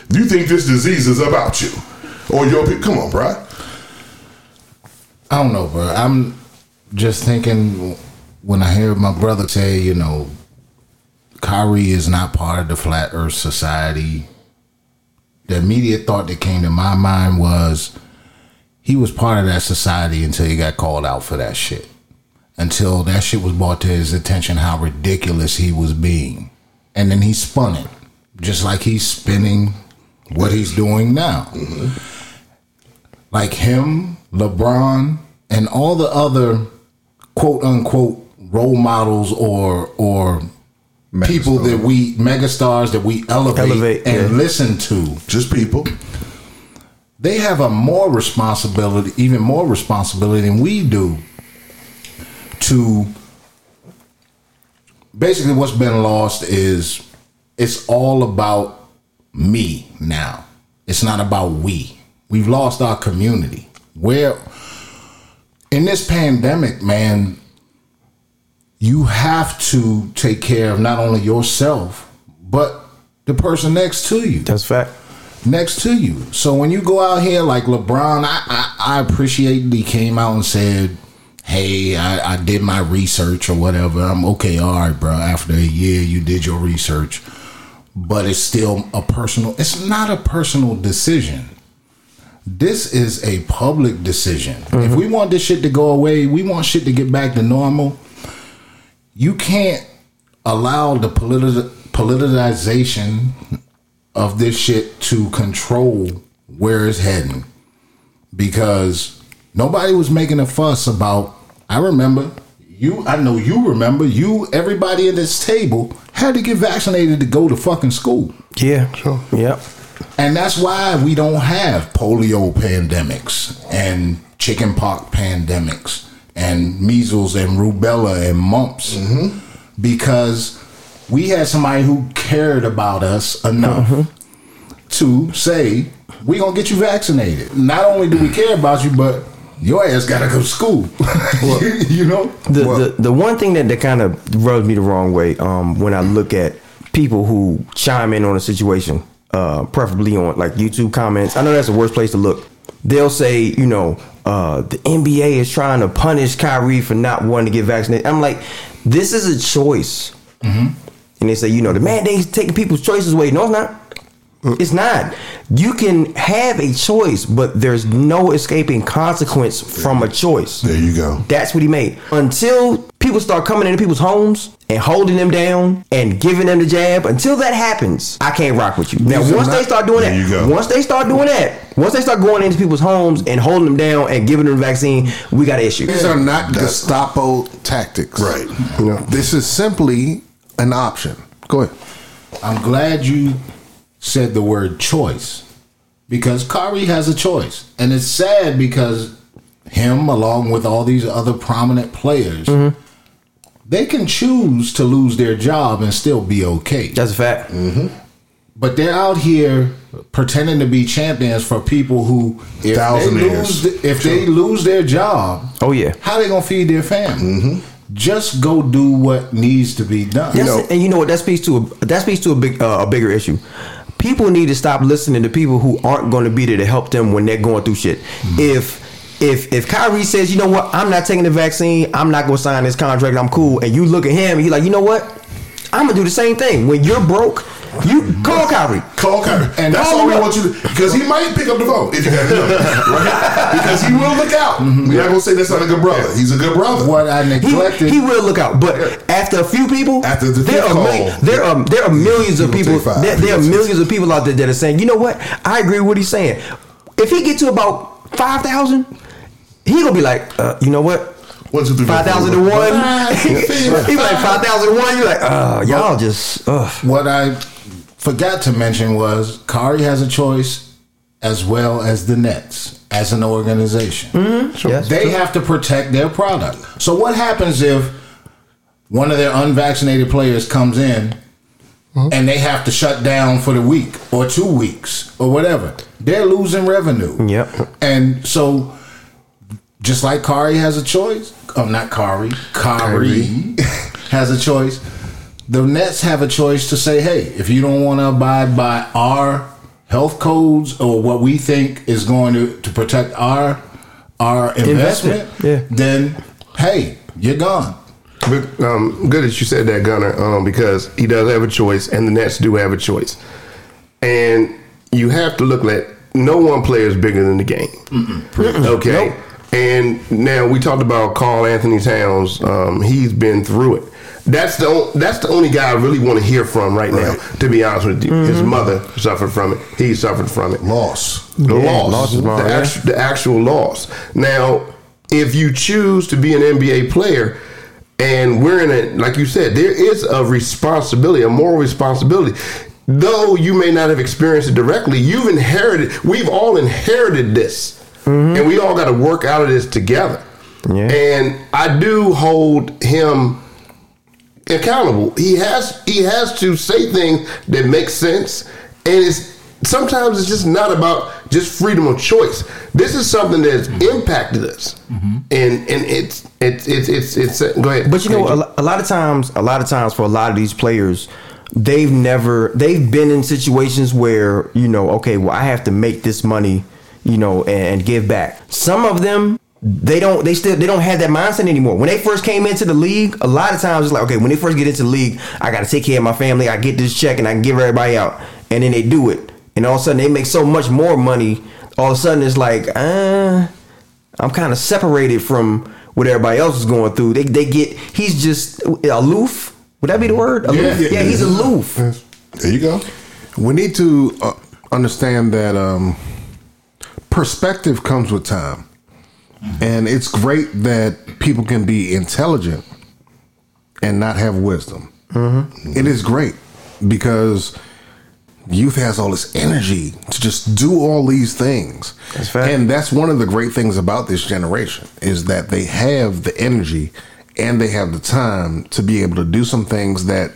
You think this disease is about you. Or your people. Come on, bruh. I don't know, bro. I'm just thinking when I hear my brother say, you know, Kyrie is not part of the Flat Earth Society. The immediate thought that came to my mind was he was part of that society until he got called out for that shit. Until that shit was brought to his attention how ridiculous he was being. And then he spun it, just like he's spinning what he's doing now like him, LeBron, and all the other quote unquote role models or or people that we megastars that we elevate, Elevate, and yeah. listen to, Just people. they have a more responsibility, even more responsibility than we do to basically what's been lost is it's all about me now. It's not about we. We've lost our community. Where in this pandemic, man, you have to take care of not only yourself, but the person next to you That's fact. next to you. So when you go out here like LeBron, I I, I appreciate he came out and said, "Hey, I, I did my research or whatever. I'm okay, all right, bro. After a year, you did your research, but it's still a personal. It's not a personal decision." This is a public decision. If mm-hmm. we want this shit to go away, we want shit to get back to normal. You can't allow the politi- politicization of this shit to control where it's heading because nobody was making a fuss about I remember you I know you remember you everybody at this table had to get vaccinated to go to fucking school. Yeah. Sure. Yep. And that's why we don't have polio pandemics and chickenpox pandemics and measles and rubella and mumps because we had somebody who cared about us enough to say we're gonna get you vaccinated. Not only do we care about you, but your ass gotta go to school. you know. The, the the one thing that, that kind of rubs me the wrong way um, when I look at people who chime in on a situation, uh, preferably on like YouTube comments. I know that's the worst place to look. They'll say, you know, uh, the NBA is trying to punish Kyrie for not wanting to get vaccinated. I'm like, this is a choice. And they say, you know, the mandate's taking people's choices away. No, it's not. Mm. It's not. You can have a choice, but there's no escaping consequence from a choice. There you go. That's what he made. Until people start coming into people's homes and holding them down and giving them the jab, until that happens, I can't rock with you. Now, These are once they start doing There you that, go. once they start doing that, once they start going into people's homes and holding them down and giving them the vaccine, we got an issue. These are not Gestapo tactics. Right. You know, this is simply an option. Go ahead. I'm glad you said the word choice because Kyrie has a choice. And it's sad because him, along with all these other prominent players, mm-hmm. they can choose to lose their job and still be okay. That's a fact. Mm-hmm. But they're out here pretending to be champions for people who, if they Thousandaires. lose, if they lose their job, Oh yeah. how they gonna feed their family? Mm-hmm. Just go do what needs to be done. You know, and you know what? That speaks to a that speaks to a big uh, a bigger issue. People need to stop listening to people who aren't going to be there to help them when they're going through shit. Mm-hmm. If if if Kyrie says, you know what, I'm not taking the vaccine, I'm not going to sign this contract, I'm cool, and you look at him, and you're like, you know what, I'm gonna do the same thing. When you're broke, you call Kyrie. Call Kyrie. And That's all we want you to because he might pick up the phone if you got him, right? Because he will look out. Mm-hmm. We're not gonna say that's not a good brother. He's a good brother. What I He, neglected. he will look out, but after a few people, After the there are call, there are there are millions of people. There, there are millions of people out there that are saying, you know what? I agree with what he's saying. If he get to about five thousand, he gonna be like, uh, you know what? One, two, three, four, Five thousand to five. one. he like five thousand to one. You're like, uh, y'all just. Uh. what I forgot to mention was Kari has a choice as well as the Nets as an organization. Mm-hmm. Yes, they have to protect their product. So what happens if one of their unvaccinated players comes in mm-hmm. and they have to shut down for the week or two weeks or whatever? They're losing revenue. Yep. And so just like Kari has a choice, oh not Kari, Kari has a choice. The Nets have a choice to say, hey, if you don't want to abide by our health codes or what we think is going to, to protect our our investment, Investment, yeah. then hey, you're gone. But um, good that you said that, Gunnar, um, because he does have a choice, and the Nets do have a choice. And you have to look at no one player is bigger than the game. Okay. And now we talked about Karl-Anthony Towns. Um, he's been through it. That's the that's the only guy I really want to hear from right, now. To be honest with you, his mm-hmm. mother suffered from it. He suffered from it. Loss. The Yeah, loss, loss is the, wrong, yeah. actu- the actual loss. Now, if you choose to be an NBA player, and we're in a, like you said, there is a responsibility, a moral responsibility. Though you may not have experienced it directly, you've inherited. We've all inherited this, mm-hmm. and we all got to work out of this together. Yeah. And I do hold him accountable. He has he has to say things that make sense, and it's sometimes it's just not about just freedom of choice. This is something that's impacted us, mm-hmm. and and it's it's it's it's it's. Uh, go ahead, But you know, a, a lot of times, a lot of times for a lot of these players, they've never, they've been in situations where you know, okay, well, I have to make this money, you know, and, and give back. Some of them. They don't. They still. They don't have that mindset anymore. When they first came into the league, a lot of times it's like, okay, when they first get into the league, I got to take care of my family. I get this check and I can give everybody out, and then they do it, and all of a sudden they make so much more money. All of a sudden it's like, uh, I'm kind of separated from what everybody else is going through. They they get he's just aloof. Would that be the word? Aloof? Yeah. Yeah, he's aloof. There you go. We need to uh, understand that um, perspective comes with time. And it's great that people can be intelligent and not have wisdom. Mm-hmm. It is great because youth has all this energy to just do all these things. That's fact. And that's one of the great things about this generation is that they have the energy and they have the time to be able to do some things that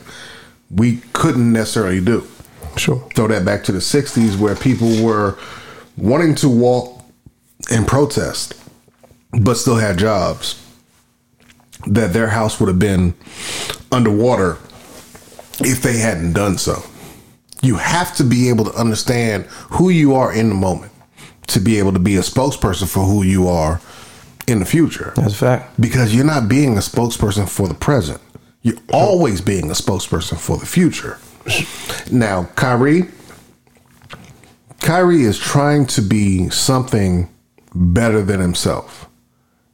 we couldn't necessarily do. Sure. Throw that back to the 60s where people were wanting to walk and protest, but still had jobs. That their house would have been underwater if they hadn't done so. You have to be able to understand who you are in the moment to be able to be a spokesperson for who you are in the future That's a fact. because you're not being a spokesperson for the present. You're always being a spokesperson for the future. Now, Kyrie, Kyrie is trying to be something better than himself.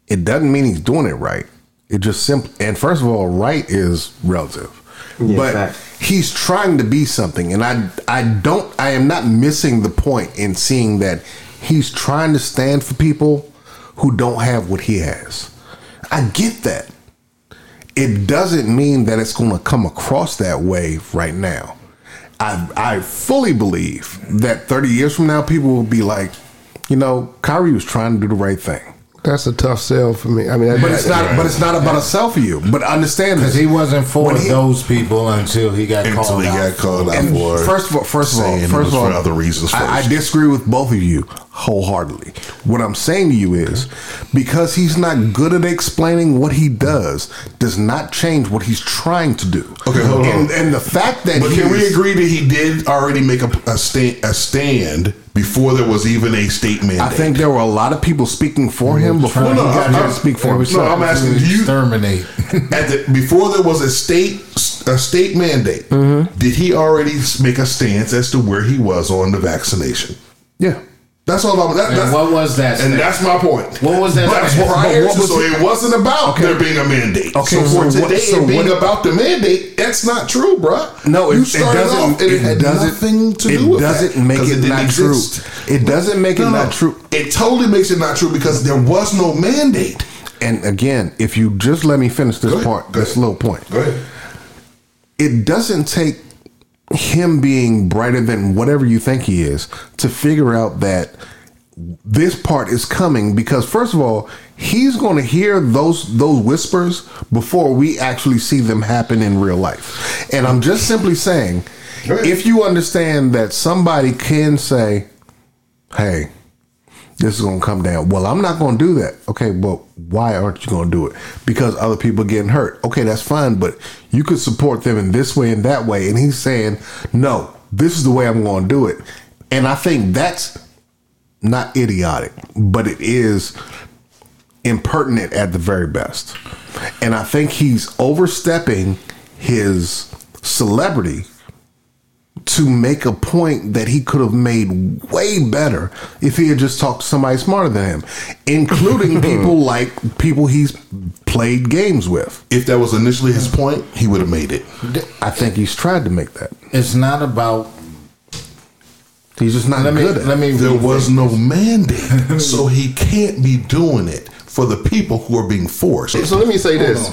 It doesn't mean he's doing it right. It just simply, and first of all, right is relative. Yeah, but fact. he's trying to be something, and I, I don't, I am not missing the point in seeing that he's trying to stand for people who don't have what he has. I get that. It doesn't mean that it's going to come across that way right now. I I fully believe that 30 years from now, people will be like, you know, Kyrie was trying to do the right thing. That's a tough sell for me. I mean, But it's not. But it's not about a sell for you. But understand Because this. he wasn't for he- those people until he got Until called he out. got called out And for first of all, first of all, first of all, for other reasons. I, I disagree with both of you wholeheartedly. What I'm saying to you is because he's not good at explaining what he does does not change what he's trying to do. Okay, hold on. and, and the fact that But he can we agree that he did already make a, a, stand, a stand before there was even a statement? I think there were a lot of people speaking for him before Trying he no, got I- here to speak for himself. no. I'm asking, do you- exterminate. At the, before there was a state a state mandate, Mm-hmm. did he already make a stance as to where he was on the vaccination? Yeah. That's all I'm. That, And what was that And that's my point. What was that stance? prior But to, so it- it wasn't about Okay. there being a mandate. Okay, so for so what- today so it being what- about the mandate, that's not true, bruh. No, it, it doesn't. it, had doesn't. nothing to it do with doesn't that, make 'cause it, didn't exist. true. It doesn't make it No, no. not true. It totally makes it not true because there was no mandate. And again, if you just let me finish this Go part, this little point. Go ahead. it doesn't take him being brighter than whatever you think he is to figure out that this part is coming because first of all he's going to hear those those whispers before we actually see them happen in real life. And i'm just simply saying if you understand that somebody can say hey this is going to come down. Well, I'm not going to do that. Okay, but why aren't you going to do it? Because other people are getting hurt. Okay, that's fine, but you could support them in this way and that way. And he's saying, no, this is the way I'm going to do it. And I think that's not idiotic, but it is impertinent at the very best. And I think he's overstepping his celebrity to make a point that he could have made way better if he had just talked to somebody smarter than him, including people like people he's played games with. If that was initially his point, he would have made it. I think he's tried to make that. It's not about. He's just not Let me good at let me. There rethink. was no mandate, so he can't be doing it for the people who are being forced. So let me say this.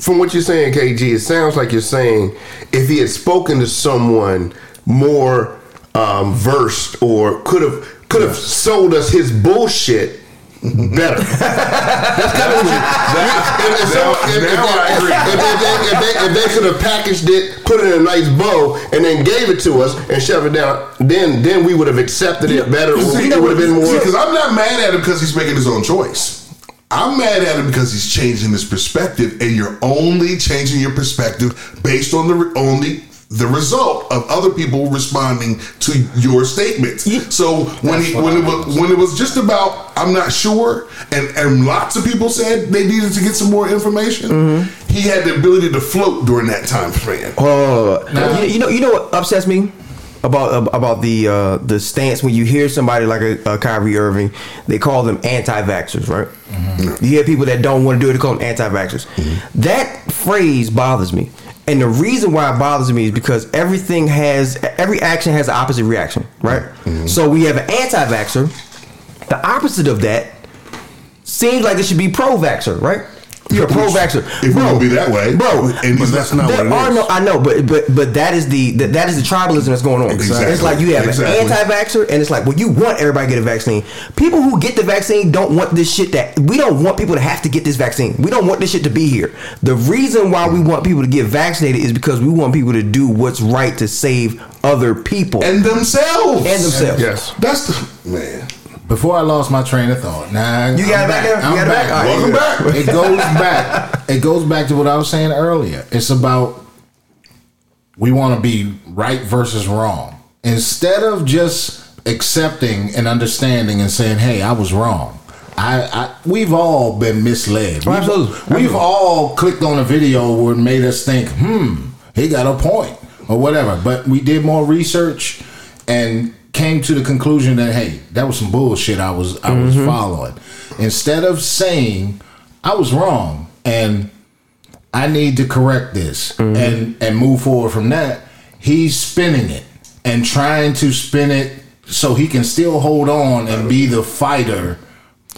From what you're saying, KG, it sounds like you're saying if he had spoken to someone more um, versed or could have could have sold us his bullshit better. That's kind of what. If, if, someone- if- if now they- could have packaged it, put it in a nice bow, and then gave it to us and shoved it down, then then we would have accepted it better. See, we would have been more. Because I'm not mad at him because he's making his own choice. I'm mad at him because he's changing his perspective, and you're only changing your perspective based on the re- only the result of other people responding to your statements. So when he when it was when it was just about I'm not sure, and and lots of people said they needed to get some more information. He had the ability to float during that time span. Uh, you, you know, you know what upsets me about about the uh, the stance when you hear somebody like a, a Kyrie Irving, they call them anti-vaxxers, right? Mm-hmm. You hear people that don't want to do it, they call them anti-vaxxers. Mm-hmm. That phrase bothers me, and the reason why it bothers me is because everything has every action has an opposite reaction, right? Mm-hmm. So we have an anti-vaxxer. The opposite of that seems like it should be pro-vaxxer, right? You're a pro-vaxxer, If we're gonna be that way, bro. and that's not There what it are is. no, I know, but but but that is the that, that is the tribalism that's going on. Exactly. It's like you have Exactly. an anti-vaxxer, and it's like, well, you want everybody to get a vaccine. People who get the vaccine don't want this shit. That we don't want people to have to get this vaccine. We don't want this shit to be here. The reason why we want people to get vaccinated is because we want people to do what's right to save other people and themselves and themselves. Yes. That's the man. Before I lost my train of thought. Now You got it back there? You got it back? Right, Welcome back. It goes back. It goes back to what I was saying earlier. It's about we want to be right versus wrong. Instead of just accepting and understanding and saying, "Hey, I was wrong." I, I we've all been misled. We've, absolutely. we've Absolutely. all clicked on a video where it made us think, "Hmm, he got a point," or whatever. But we did more research and came to the conclusion that hey, that was some bullshit I was I was mm-hmm. following. Instead of saying I was wrong and I need to correct this mm-hmm. and and move forward from that, he's spinning it and trying to spin it so he can still hold on and be the fighter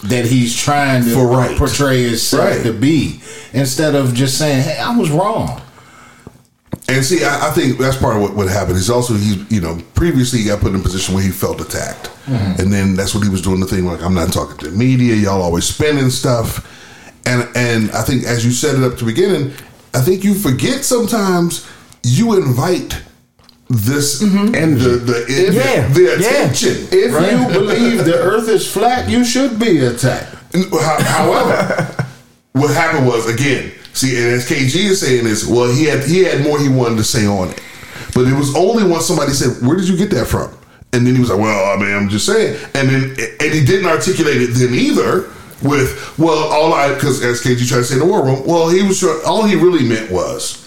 that he's trying to right. portray himself Right. to be instead of just saying, "Hey, I was wrong." And see, I, I think that's part of what, what happened. He's also he, you know, previously he got put in a position where he felt attacked, mm-hmm. and then that's what he was doing the thing like I'm not talking to the media. Y'all always spending stuff, and and I think as you set it up to beginning, I think you forget sometimes you invite this mm-hmm. and the the, Yeah, the yeah. attention. If you believe the Earth is flat, you should be attacked. However, what happened was again. See, and as KG is saying is, well, he had he had more he wanted to say on it, but it was only when somebody said, "Where did you get that from?" And then he was like, "Well, I mean, I'm just saying," and then and he didn't articulate it then either. With well, all I because as KG tried to say in the war room, well, he was all he really meant was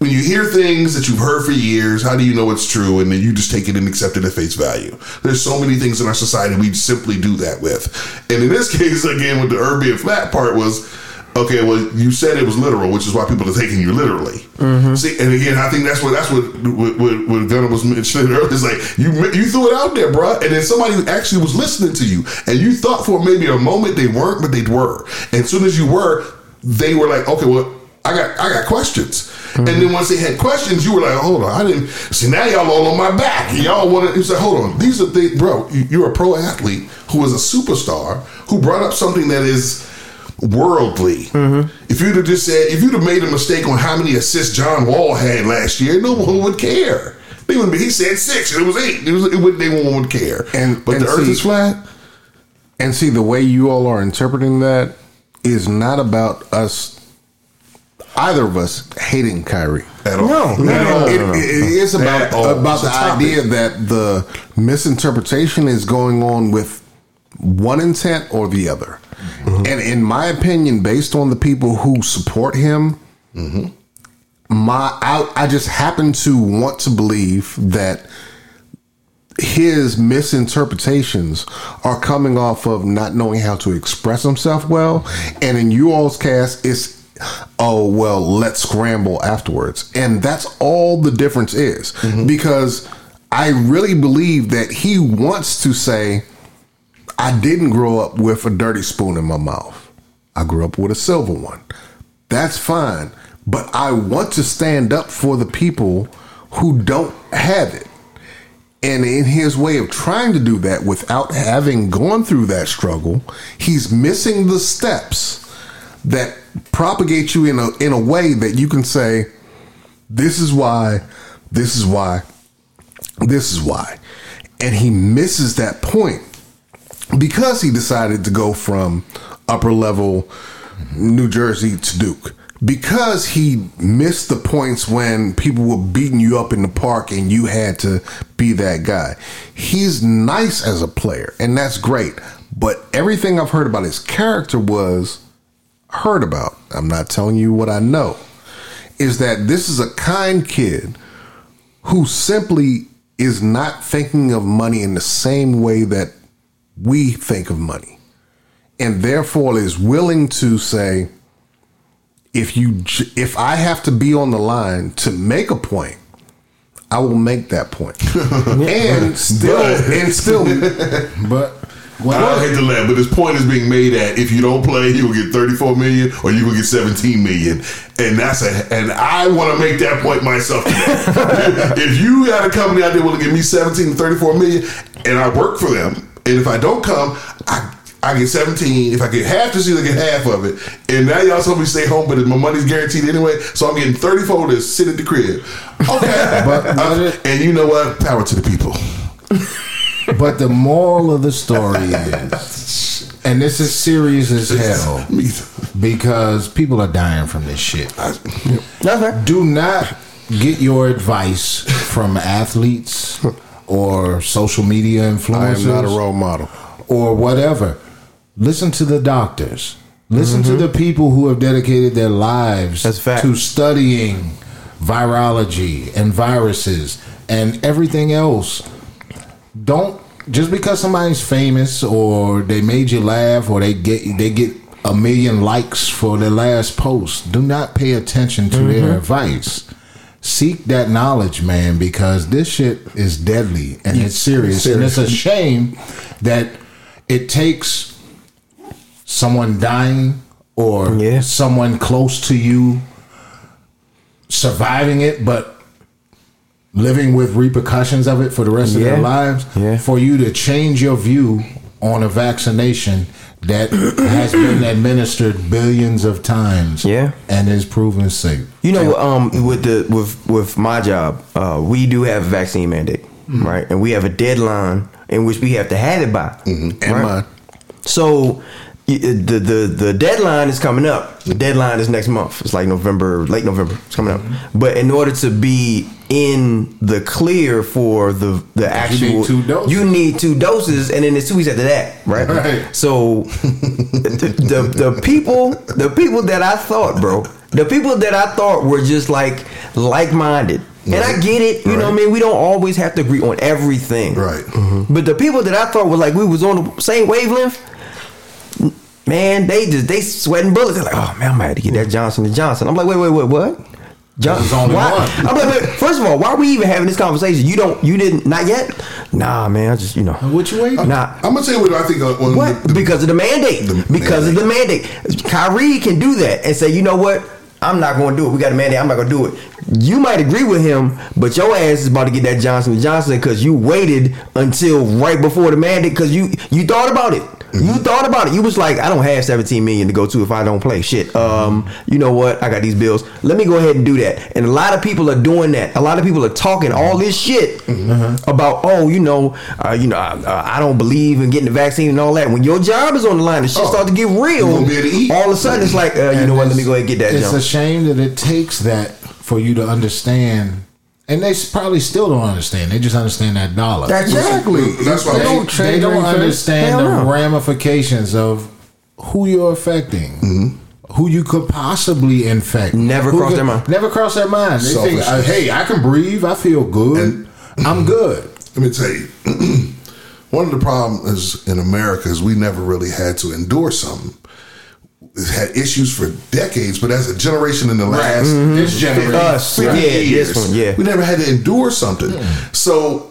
when you hear things that you've heard for years, how do you know it's true? And then you just take it and accept it at face value. There's so many things in our society we simply do that with. And in this case, again, with the being flat part was, okay, well, you said it was literal, which is why people are taking you literally. Mm-hmm. See, and again, I think that's what that's what what, what, what Gunnar was mentioning earlier. Is like you you threw it out there, bro, and then somebody actually was listening to you, and you thought for maybe a moment they weren't, but they were. And as soon as you were, they were like, okay, well, I got I got questions. Mm-hmm. And then once they had questions, you were like, hold on, I didn't see now y'all all on my back. Y'all want to you say, hold on, these are things, bro. You're a pro athlete who is a superstar who brought up something that is worldly. If you'd have just said, if you'd have made a mistake on how many assists John Wall had last year, no one would care. They wouldn't be. He said six, and it was eight. It was. It would. They one would care. And- but and the Earth is flat. And see, the way you all are interpreting that is not about us, either of us, hating Kyrie. At all. No, no, no, It- it- it is about about It's the idea that the misinterpretation is going on with one intent or the other. Mm-hmm. And in my opinion, based on the people who support him, Mm-hmm. my I, I just happen to want to believe that his misinterpretations are coming off of not knowing how to express himself well. And in you all's cast, it's, oh, well, let's scramble afterwards. And that's all the difference is. Because I really believe that he wants to say, I didn't grow up with a dirty spoon in my mouth. I grew up with a silver one. That's fine. But I want to stand up for the people who don't have it. And in his way of trying to do that without having gone through that struggle, he's missing the steps that propagate you in a in a way that you can say, this is why, this is why, this is why. And he misses that point because he decided to go from upper level New Jersey to Duke. Because he missed the points when people were beating you up in the park and you had to be that guy. He's nice as a player, and that's great. But everything I've heard about his character was heard about. I'm not telling you what I know. Is that this is a kind kid who simply is not thinking of money in the same way that we think of money. And therefore is willing to say, if you if I have to be on the line to make a point, I will make that point. and still and still But I don't hate to laugh, but his point is being made at if you don't play, you will get 34 million or you will get 17 million. And that's a and I want to make that point myself if you got a company out there willing to give me 17 to 34 million and I work for them, and if I don't come, I I get 17. If I get half the season, I get half of it. And now y'all told me to stay home, but my money's guaranteed anyway. So I'm getting 34 to sit at the crib. Okay. But- but Uh, and you know what? Power to the people. but the moral of the story is, and this is serious as hell because people are dying from this shit. Okay. Do not get your advice from athletes or social media influencers. I am not a role model. or whatever. Listen to the doctors. Listen to mm-hmm. the people who have dedicated their lives That's a fact. to studying virology and viruses and everything else. Don't just because somebody's famous or they made you laugh or they get they get a million likes for their last post. Do not pay attention to their mm-hmm. advice. Seek that knowledge, man, because this shit is deadly and it's serious. And it's a shame that it takes someone dying or Yeah. someone close to you surviving it, but living with repercussions of it for the rest of Yeah. their lives, Yeah. for you to change your view on a vaccination that has been administered billions of times, Yeah. and is proven safe. You know, um, with the with with my job, uh, we do have a vaccine mandate, right? And we have a deadline in which we have to have it by. And right? mine. So the the the deadline is coming up. The deadline is next month. It's like November, late November. It's coming up. Mm-hmm. But in order to be in the clear for the the actual, two doses. you need two doses, and then it's two weeks after that, right? Right. So the, the the people the people that I thought, bro, the people that I thought were just like like minded. And I get it, you know what I mean? We don't always have to agree on everything. Right. But the people that I thought were like we was on the same wavelength, man, they just they sweating bullets. They're like, oh man, I might have to get that Johnson and Johnson. I'm like, wait, wait, wait, what? Johnson, There's only why? one. I'm like, wait, first of all, why are we even having this conversation? You don't, you didn't, not yet. Nah, man, I just, you know, What you waiting? nah. I'm gonna tell you what I think. uh, One What? The, because of the mandate. the because of the mandate. Kyrie can do that and say, you know what? I'm not going to do it. We got a mandate. I'm not going to do it. You might agree with him, but your ass is about to get that Johnson and Johnson because you waited until right before the mandate because you you thought about it. You thought about it. You was like, I don't have 17 million to go to if I don't play. Shit. Um, you know what? I got these bills. Let me go ahead and do that. And a lot of people are doing that. A lot of people are talking all this shit about, oh, you know, uh, you know, uh, I don't believe in getting the vaccine and all that. When your job is on the line, the shit Oh, start to get real. gonna be able to eat. All of a sudden, it's like, uh, you know what? Let me go ahead and get that. It's jump. a shame that it takes that for you to understand, and they probably still don't understand. They just understand that dollar. Exactly. That's why They they- don't they don't understand the no. ramifications of who you're affecting. Mm-hmm. Who you could possibly infect? Never Who crossed could- their mind. Never cross their mind. They think, uh, "Hey, I can breathe. I feel good. I'm good." Let me tell you, one of the problems in America is we never really had to endure something. We've had issues for decades, but as a generation in the last mm-hmm. This generation, Us, 50 yeah, this years, one, yeah. we never had to endure something. So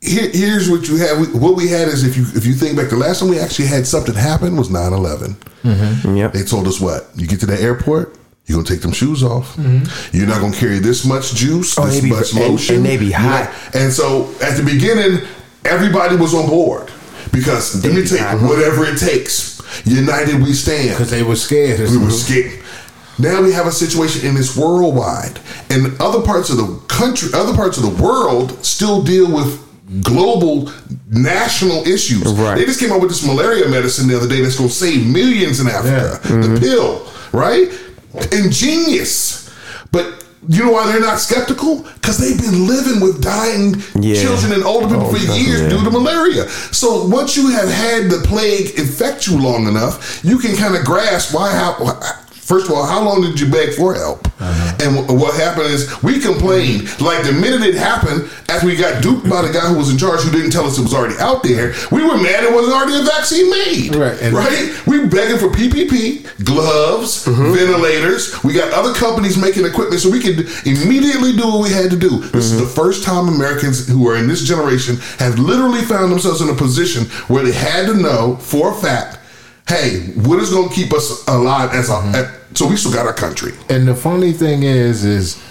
here, here's what you have. What we had is if you if you think back, the last time we actually had something happen was 9-11. Mm-hmm. Yep. They told us what? You get to the airport, you're gonna take them shoes off. Mm-hmm. You're not gonna carry this much juice, Oh, this they be- much and- lotion, and they be hot. not- And so at the beginning, everybody was on board because let me be tell you, hot. whatever it takes, united we stand. because they were scared. We were scared. Now we have a situation in this worldwide, and other parts of the country, other parts of the world, still deal with global national issues. Right. They just came out with this malaria medicine the other day that's going to save millions in Africa. Mm-hmm. The pill, right? Ingenious, but. You know why they're not skeptical? Because they've been living with dying Yeah. children and older people Oh, for years yeah. due to malaria. So once you have had the plague infect you long enough, you can kind of grasp why. How, first of all, how long did you beg for help? Uh-huh. And wh- what happened is we complained like the minute it happened, after we got duped by the guy who was in charge who didn't tell us it was already out there. We were mad it wasn't already a vaccine made. Right, and- right. We begging for PPP, gloves, uh-huh. ventilators. We got other companies making equipment so we could immediately do what we had to do. This is uh-huh. the first time Americans who are in this generation have literally found themselves in a position where they had to know for a fact, hey, what is going to keep us alive as a at- so we still got our country. And the funny thing is, is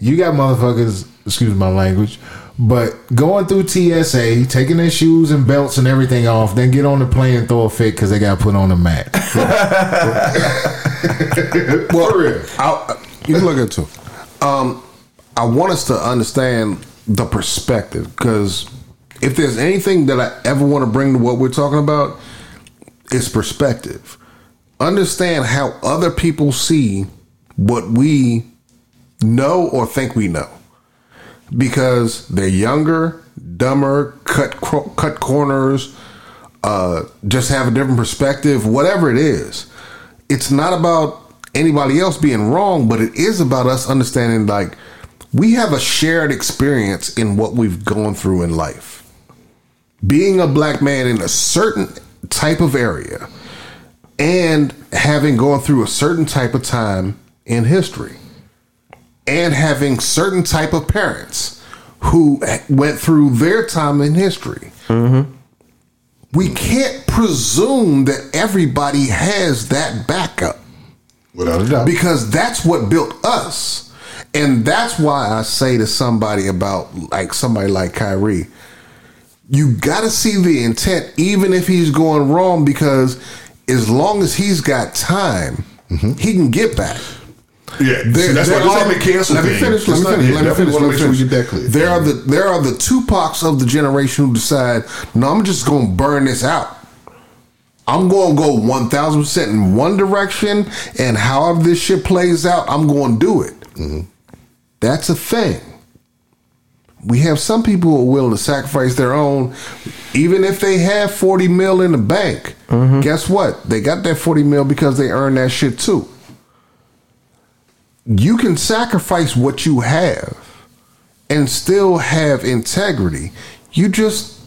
you got motherfuckers, excuse my language, but going through TSA, taking their shoes and belts and everything off, then get on the plane and throw a fit because they got put on a mat. Well, I, you can look into. Um, I want us to understand the perspective because if there's anything that I ever want to bring to what we're talking about, it's perspective. Understand how other people see what we know or think we know because they're younger, dumber, cut cut corners, uh, just have a different perspective. Whatever it is, it's not about anybody else being wrong, but it is about us understanding like we have a shared experience in what we've gone through in life. Being a black man in a certain type of area and having gone through a certain type of time in history and having certain type of parents who went through their time in history. We can't presume that everybody has that backup Without a doubt. because that's what built us. And that's why I say to somebody about like somebody like Kyrie, you got to see the intent, even if he's going wrong, because as long as he's got time, he can get back. Yeah, see, that's why this ain't a cancel Let me finish. Let me finish. Let me finish. Let me make sure finish. that clear. There are the there are the Tupacs of the generation who decide, no, I'm just going to burn this out. I'm going to go one thousand percent in one direction, and however this shit plays out, I'm going to do it. Mm-hmm. That's a thing. We have some people who are willing to sacrifice their own, even if they have 40 mil in the bank. Mm-hmm. Guess what? They got that 40 mil because they earned that shit too. You can sacrifice what you have and still have integrity. You just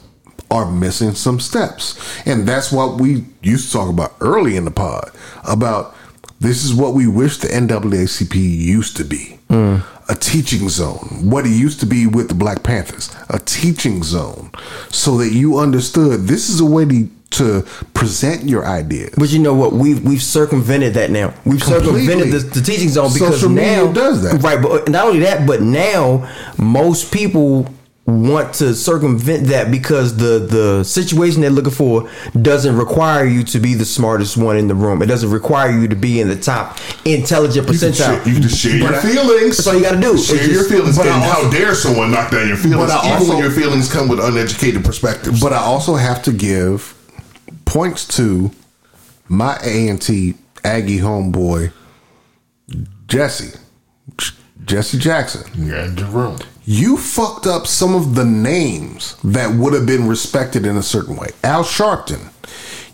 are missing some steps. And that's what we used to talk about early in the pod about this is what we wish the NAACP used to be. Mm. A teaching zone. What it used to be with the Black Panthers. A teaching zone. So that you understood this is a way to, to present your ideas. But you know what? We've we've circumvented that now. We've Completely. circumvented the, the teaching zone because Social now does that. Right, but not only that, but now most people want to circumvent that because the the situation they're looking for doesn't require you to be the smartest one in the room. It doesn't require you to be in the top intelligent You can, percentile. share, you can just share your But I- feelings. That's all you gotta do. Share It's your feelings. but And I how dare someone knock down your feelings, But I also- your feelings come with uneducated perspectives. But I also have to give points to my A and T Aggie homeboy Jesse Jesse Jackson. yeah, Jerome. You fucked up some of the names that would have been respected in a certain way. Al Sharpton.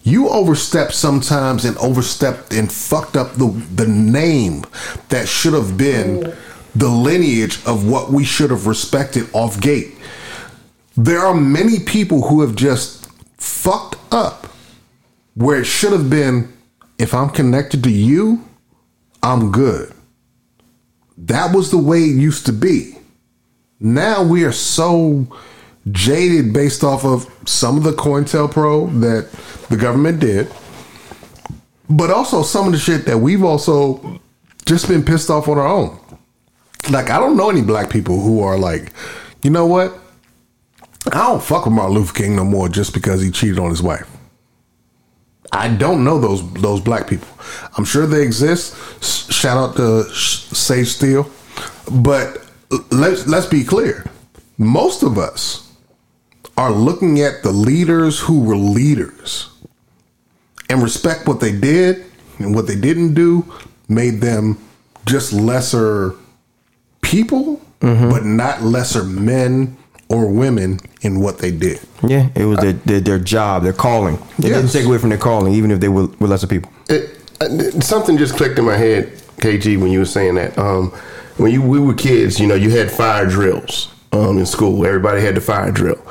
You overstepped sometimes and overstepped and fucked up the the name that should have been the lineage of what we should have respected off gate. There are many people who have just fucked up where it should have been if I'm connected to you, I'm good. That was the way it used to be. Now we are so jaded based off of some of the COINTELPRO that the government did, but also some of the shit that we've also just been pissed off on our own. Like, I don't know any black people who are like, you know what? I don't fuck with Martin Luther King no more just because he cheated on his wife. I don't know those those black people. I'm sure they exist. Shout out to Sage Steele, but let's let's be clear. Most of us are looking at the leaders who were leaders and respect what they did and what they didn't do made them just lesser people, mm-hmm. but not lesser men or women in what they did. Yeah, it was their, their their job, their calling. It didn't take away from their calling, even if they were, were lesser people. It, uh, something just clicked in my head, KG, when you were saying that. Um, when you we were kids, you know, you had fire drills um, in school. Everybody had the fire drill,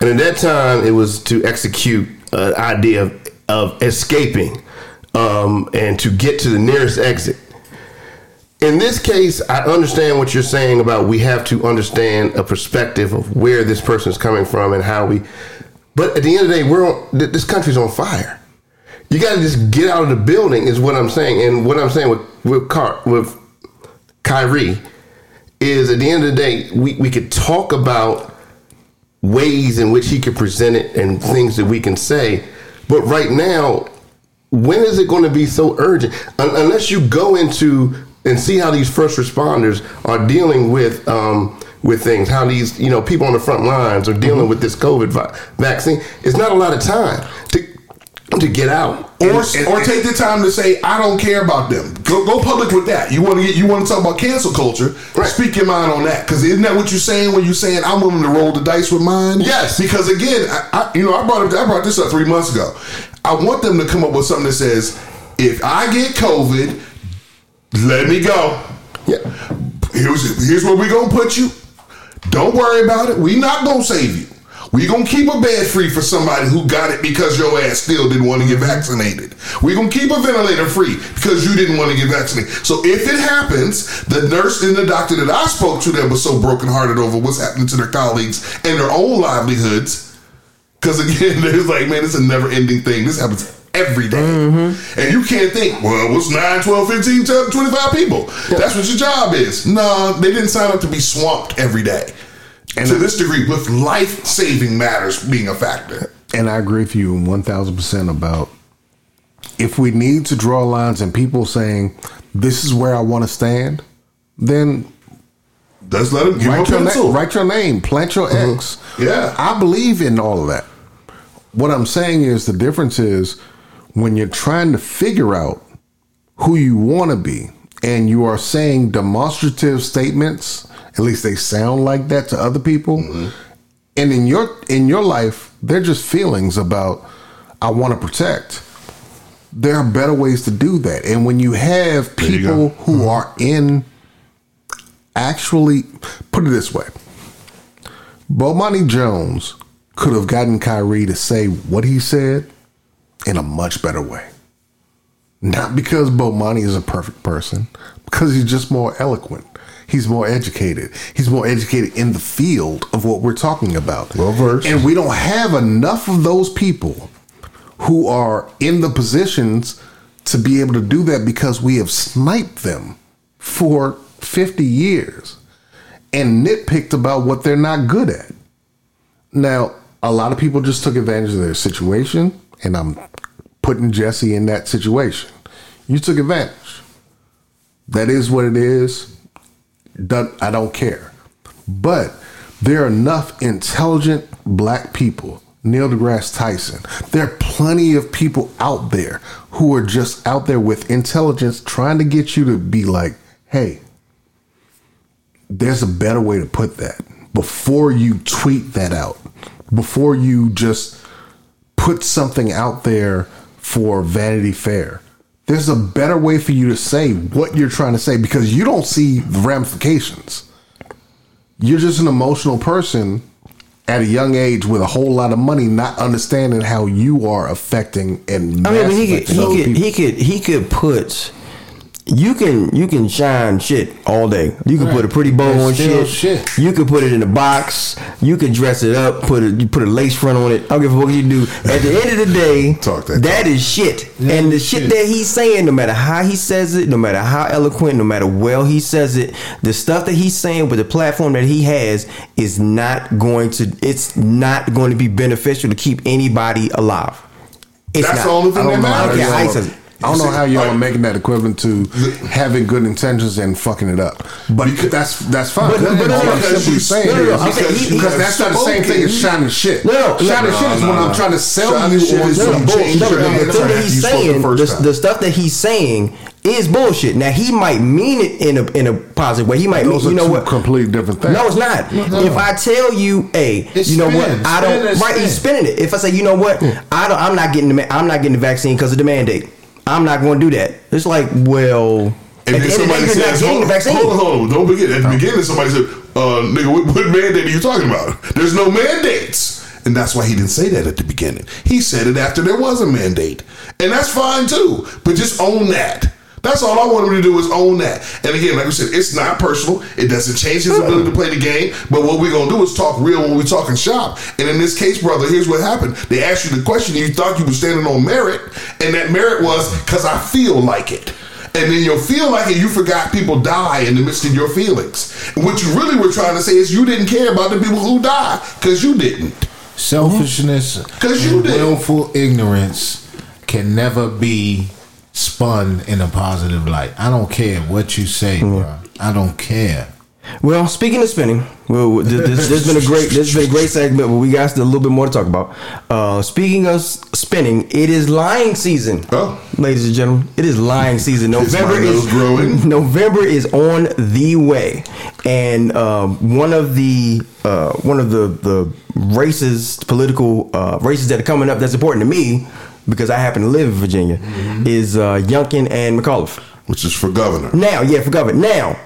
and at that time, it was to execute an idea of, of escaping um, and to get to the nearest exit. In this case, I understand what you're saying about we have to understand a perspective of where this person is coming from and how we. But at the end of the day, we're on, this country's on fire. You got to just get out of the building, is what I'm saying. And what I'm saying with with Car- with Kyrie is at the end of the day, we, we could talk about ways in which he could present it and things that we can say. But right now, when is it going to be so urgent? Un- unless you go into and see how these first responders are dealing with um, with things, how these you know people on the front lines are dealing with this COVID vi- vaccine. It's not a lot of time to to get out. Or, And- or and- take the time to say I don't care about them. Go go public with that. You want to get you want to talk about cancel culture. Right. Speak your mind on that because isn't that what you're saying when you're saying I'm willing to roll the dice with mine? Yes. Because again, I, I you know I brought up, I brought this up three months ago. I want them to come up with something that says if I get COVID, let me go. Yeah. Here's here's where we gonna put you. Don't worry about it. We not gonna save you. We gonna keep a bed free for somebody who got it because your ass still didn't want to get vaccinated. We gonna keep a ventilator free because you didn't want to get vaccinated. So if it happens, the nurse and the doctor that I spoke to that was so brokenhearted over what's happening to their colleagues and their own livelihoods, because again, there's like, man, it's a never ending thing. This happens every day. Mm-hmm. And you can't think, well, what's 9, 12, 15, 25 people? That's what your job is. No, they didn't sign up to be swamped every day. And to this degree, with life saving matters being a factor. And I agree with you 1000% about if we need to draw lines and people saying, this is where I want to stand, then Let's let them give write your, na- write your name, plant your X. Yeah. I believe in all of that. What I'm saying is the difference is when you're trying to figure out who you want to be and you are saying demonstrative statements, at least they sound like that to other people. Mm-hmm. And in your in your life, they're just feelings about I want to protect. There are better ways to do that. And when you have you people go. who mm-hmm. are in actually put it this way. Bomani Jones could have gotten Kyrie to say what he said in a much better way. Not because Bomani is a perfect person, because he's just more eloquent. He's more educated. He's more educated in the field of what we're talking about. Well versed. And we don't have enough of those people who are in the positions to be able to do that because we have sniped them for 50 years and nitpicked about what they're not good at. Now, a lot of people just took advantage of their situation, and I'm putting Jesse in that situation. You took advantage. That is what it is. I don't care. But there are enough intelligent black people, Neil deGrasse Tyson. There are plenty of people out there who are just out there with intelligence trying to get you to be like, hey, there's a better way to put that before you tweet that out, before you just put something out there for Vanity Fair. There's a better way for you to say what you're trying to say because you don't see the ramifications. You're just an emotional person at a young age with a whole lot of money, not understanding how you are affecting and I mean, he could, he could, he could, he could put. You can, you can shine shit all day. You can put a pretty bow on shit. shit. You can put it in a box. You can dress it up. Put a, you put a lace front on it. I don't give a fuck what you do. At the end of the day, Talk that that is shit. Yeah, and the shit shit. that he's saying, no matter how he says it, no matter how eloquent, no matter well he says it, the stuff that he's saying with the platform that he has is not going to. It's not going to be beneficial to keep anybody alive. It's That's not. the only thing that know how I don't matters. Care how he y'all- says it. I don't know how y'all are making that equivalent to having good intentions and fucking it up, but that's that's fine. But- but- but no, All no, I'm because simply saying no, no, no, is because, he- he- because that's not the same thing as shining shit. No, no, shining no, shit is no, when no. I'm trying to sell Shining you shit on is No, no, change no, your no, the to thing that he's spoke the saying, first the, the stuff that he's saying is bullshit. Now he might mean it in a in a positive way. He might mean, you know two what? completely different thing. No, it's not. If I tell you, hey, It's you know what? spin. I don't. Right, spin. he's spinning it. If I say, you know what? I don't. I'm not getting the. I'm not getting the vaccine because of the mandate. I'm not going to do that. It's like, well, And at then the end the somebody you're not says, hold, the vaccine. hold on, hold on, don't forget. At the beginning, somebody said, uh, nigga, what, what mandate are you talking about? There's no mandates. And that's why he didn't say that at the beginning. He said it after there was a mandate. And that's fine too. But just own that. That's all I want him to do is own that. And again, like I said, it's not personal. It doesn't change his ability to play the game. But what we're gonna do is talk real when we're talking shop. And in this case, brother, here's what happened. They asked you the question, and you thought you were standing on merit, and that merit was because I feel like it. And then you'll feel like it, you forgot people die in the midst of your feelings. And what you really were trying to say is you didn't care about the people who die because you didn't. Selfishness 'Cause you and did. willful ignorance can never be spun in a positive light. I don't care what you say, bro. I don't care. Well, speaking of spinning, well, this, has been a great, this has been a great segment, but we got a little bit more to talk about. Uh, speaking of spinning, it is lying season, Oh. ladies and gentlemen. It is lying season. November is growing? November is on the way, and um, one of the uh, one of the the races, political uh, races that are coming up that's important to me because I happen to live in Virginia Mm-hmm. is uh, Youngkin and McAuliffe. Which is for governor. Now, yeah, for governor. Now,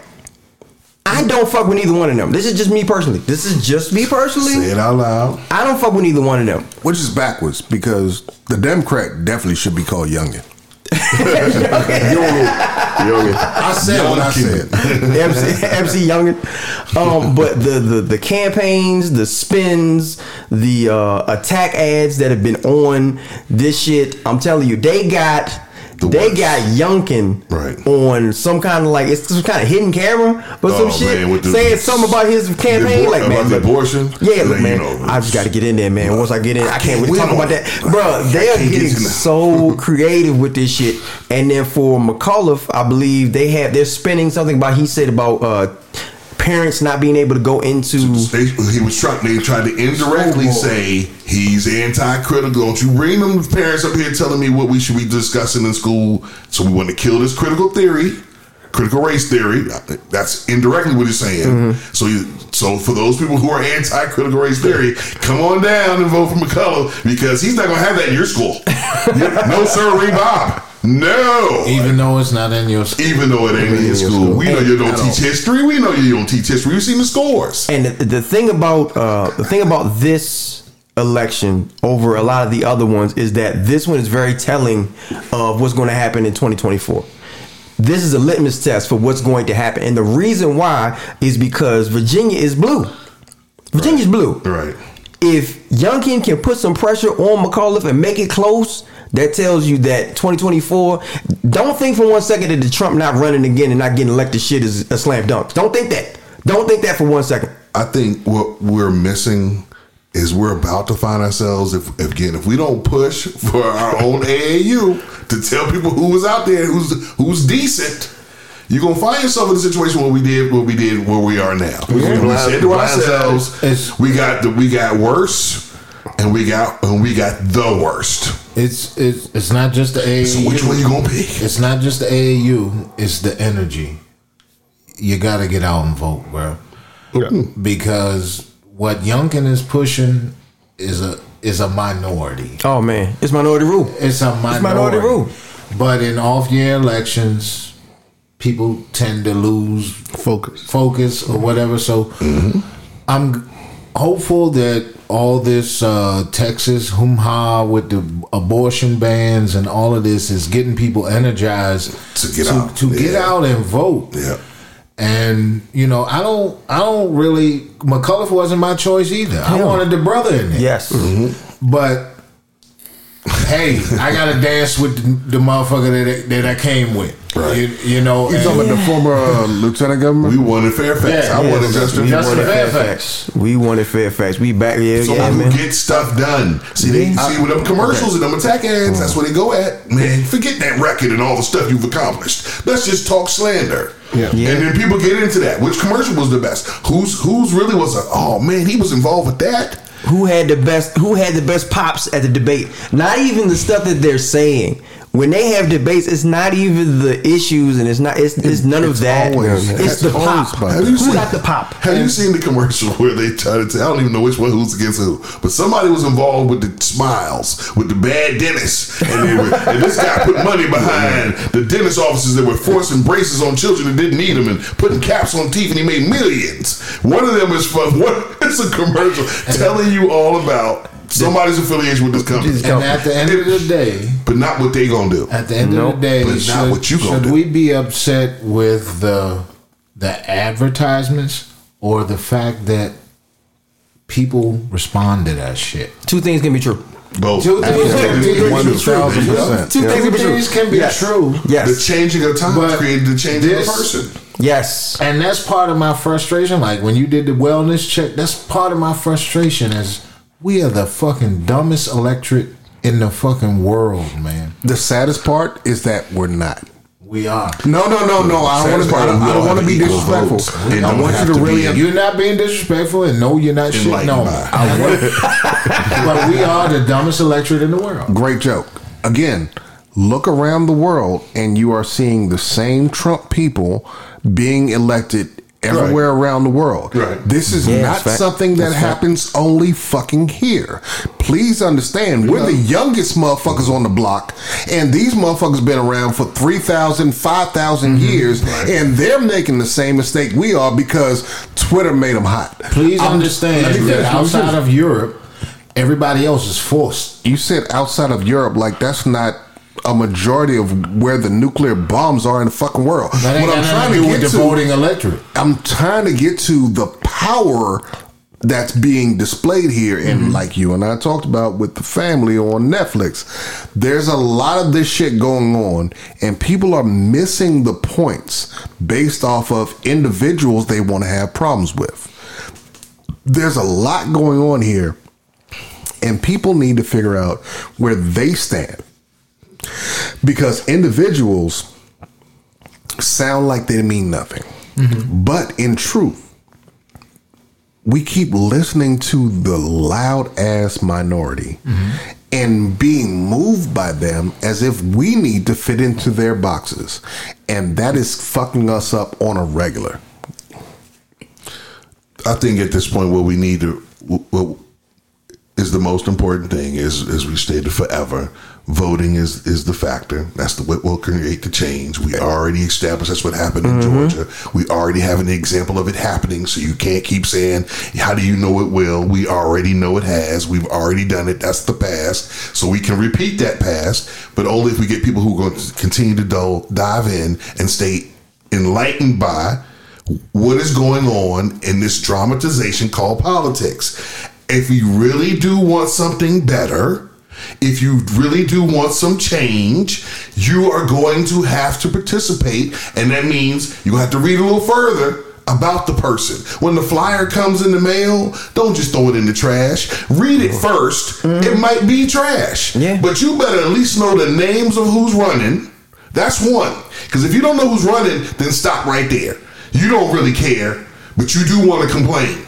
I don't fuck with either one of them. This is just me personally. This is just me personally. Say it out loud. I don't fuck with either one of them. Which is backwards because the Democrat definitely should be called Youngin. Youngin. I said what I said. MC, MC Youngin. Um, but the, the the campaigns, the spins, the uh, attack ads that have been on this shit, I'm telling you, they got The they got Youngkin Right. on some kind of like it's some kind of hidden camera, but Oh, some shit man, the- saying something about his campaign. abor- like man, about the look- abortion? Yeah, look, man, you know, I just got to get in there, man. Once I get in, I can't really talk about that, bro. They are can't get getting so creative with this shit. And then for McAuliffe, I believe they have they're spinning something about he said about uh parents not being able to go into They, he was trying. They tried to indirectly say he's anti-critical. Don't you bring them parents up here telling me what we should be discussing in school? So we want to kill this critical theory, critical race theory. That's indirectly what he's saying. Mm-hmm. So, you, so for those people who are anti-critical race theory, come on down and vote for McCullough because he's not going to have that in your school. no, sir, Ray Bob. No. Even though it's not in your school. Even though it ain't in your school, we know you don't teach history. We know you don't teach history. We've seen the scores. And the, the thing about uh, the thing about this election over a lot of the other ones is that this one is very telling of what's going to happen in 2024. This is a litmus test for what's going to happen, and the reason why is because Virginia is blue. Virginia's blue. Right. If Youngkin can put some pressure on McAuliffe and make it close, that tells you that 2024. Don't think for one second that the Trump not running again and not getting elected shit is a slam dunk. Don't think that. Don't think that for one second. I think what we're missing is we're about to find ourselves if, if again if we don't push for our own AAU to tell people who was out there who's who's decent. You're gonna find yourself in a situation where we did what we did where we are now. we said to ourselves, we got the we got worse, and we got and we got the worst. It's it's it's not just the AAU. So which one you gonna pick? It's not just the AAU. It's the energy. You got to get out and vote, bro. Yeah. Because what Youngkin is pushing is a is a minority. Oh man, it's minority rule. It's a minority. minority rule. But in off year elections, people tend to lose Focus. focus or whatever. So mm-hmm. I'm hopeful that all this uh, Texas hum ha with the abortion bans and all of this is getting people energized To get to, out. to get out and vote. Yeah. And you know, I don't, I don't really. McAuliffe wasn't my choice either. I wanted the brother in there. Yes. But hey, I gotta dance with the, the motherfucker that that I came with. Right. You, you know, You and- talking about the former uh, lieutenant governor? We wanted Fairfax. Yeah, I yeah, wanted Justin. we Justin wanted Fairfax. We wanted Fairfax. We back. Yeah, Someone yeah, who man. Get stuff done. See, they see with them commercials and them attack ads. That's where they go at. Man, forget that record and all the stuff you've accomplished. Let's just talk slander. Yeah. Yeah. And then people get into that. Which commercial was the best? Who's who's really was a? Oh man, he was involved with that. Who had the best? Who had the best pops at the debate? Not even the stuff that they're saying. When they have debates, it's not even the issues, and it's not. It's, it's none of that. always- it's it's the pop. Have you Who seen, got the pop? Have you seen the commercial where they try to? Tell, I don't even know which one who's against who, but somebody was involved with the smiles with the bad dentist, and, they were, and this guy put money behind the dentist offices that were forcing braces on children that didn't need them and putting caps on teeth, and he made millions. One of them is from what? It's a commercial telling you all about somebody's affiliation with this company, And at the end of the day, but not what they gonna do. at the end Nope. of the day, But not what you gonna should do. we be upset with the the advertisements or the fact that people respond to that shit? Two things can be true. Both. Two things can be true. One thousand percent. Two things Two can be true. can be Yes. true. The changing of time But created the change of this- the person. Yes. And that's part of my frustration. Like when you did the wellness check, that's part of my frustration is we are the fucking dumbest electorate in the fucking world, man. The saddest part is that we're not. We are. No, no, no, no. I don't want to. I don't, want to be disrespectful. I want you to to really. be. You're not being disrespectful, and no, you're not shitting Enlightened on me. by. I want- but we are the dumbest electorate in the world. Great joke. Again, look around the world and you are seeing the same Trump people being elected everywhere around the world. Right. This is Yeah, not something that happens only fucking here. Please understand, we're the youngest motherfuckers on the block, and these motherfuckers been around for 3,000, 5,000 Mm-hmm. years, and they're making the same mistake we are because Twitter made them hot. Please I'm- understand let that finish, let me outside of Europe, everybody else is forced. You said outside of Europe, like that's not a majority of where the nuclear bombs are in the fucking world. What I'm trying to to do with get to, electorate. I'm trying to get to the power that's being displayed here. And mm-hmm. like you and I talked about with the family on Netflix, there's a lot of this shit going on, and people are missing the points based off of individuals they want to have problems with. There's a lot going on here, and people need to figure out where they stand. Because individuals sound like they mean nothing. Mm-hmm. But in truth, we keep listening to the loud ass minority mm-hmm. and being moved by them as if we need to fit into their boxes. And that is fucking us up on a regular. I think at this point, what we need to, what is the most important thing is, as we stated forever, voting is is the factor. That's the what will create the change. We already established that's what happened in mm-hmm. Georgia. We already have an example of it happening. So you can't keep saying, "How do you know it will?" We already know it has. We've already done it. That's the past. So we can repeat that past, but only if we get people who are going to continue to do, dive in and stay enlightened by what is going on in this dramatization called politics. If you really do want something better, if you really do want some change, you are going to have to participate. And that means you have to read a little further about the person. When the flyer comes in the mail, don't just throw it in the trash. Read it 1st It mm-hmm. might be trash. Yeah. But you better at least know the names of who's running. That's one. Because if you don't know who's running, then stop right there. You don't really care, but you do want to complain.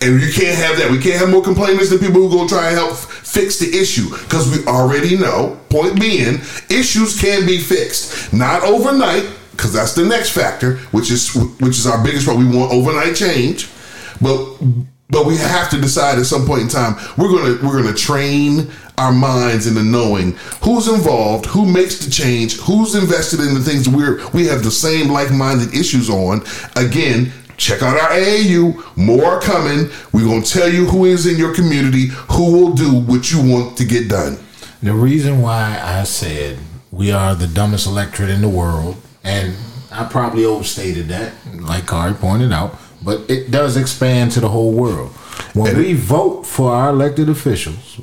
And you can't have that. We can't have more complainers than people who to try and help fix the issue. Because we already know, point being, issues can be fixed. Not overnight, because that's the next factor, which is which is our biggest problem. We want overnight change. But but we have to decide at some point in time we're gonna we're gonna train our minds into knowing who's involved, who makes the change, who's invested in the things we're we have the same like-minded issues on. Again, check out our AAU. More are coming. We're gonna tell you who is in your community, who will do what you want to get done. The reason why I said we are the dumbest electorate in the world, and I probably overstated that, like Kari pointed out, but it does expand to the whole world. When we vote for our elected officials,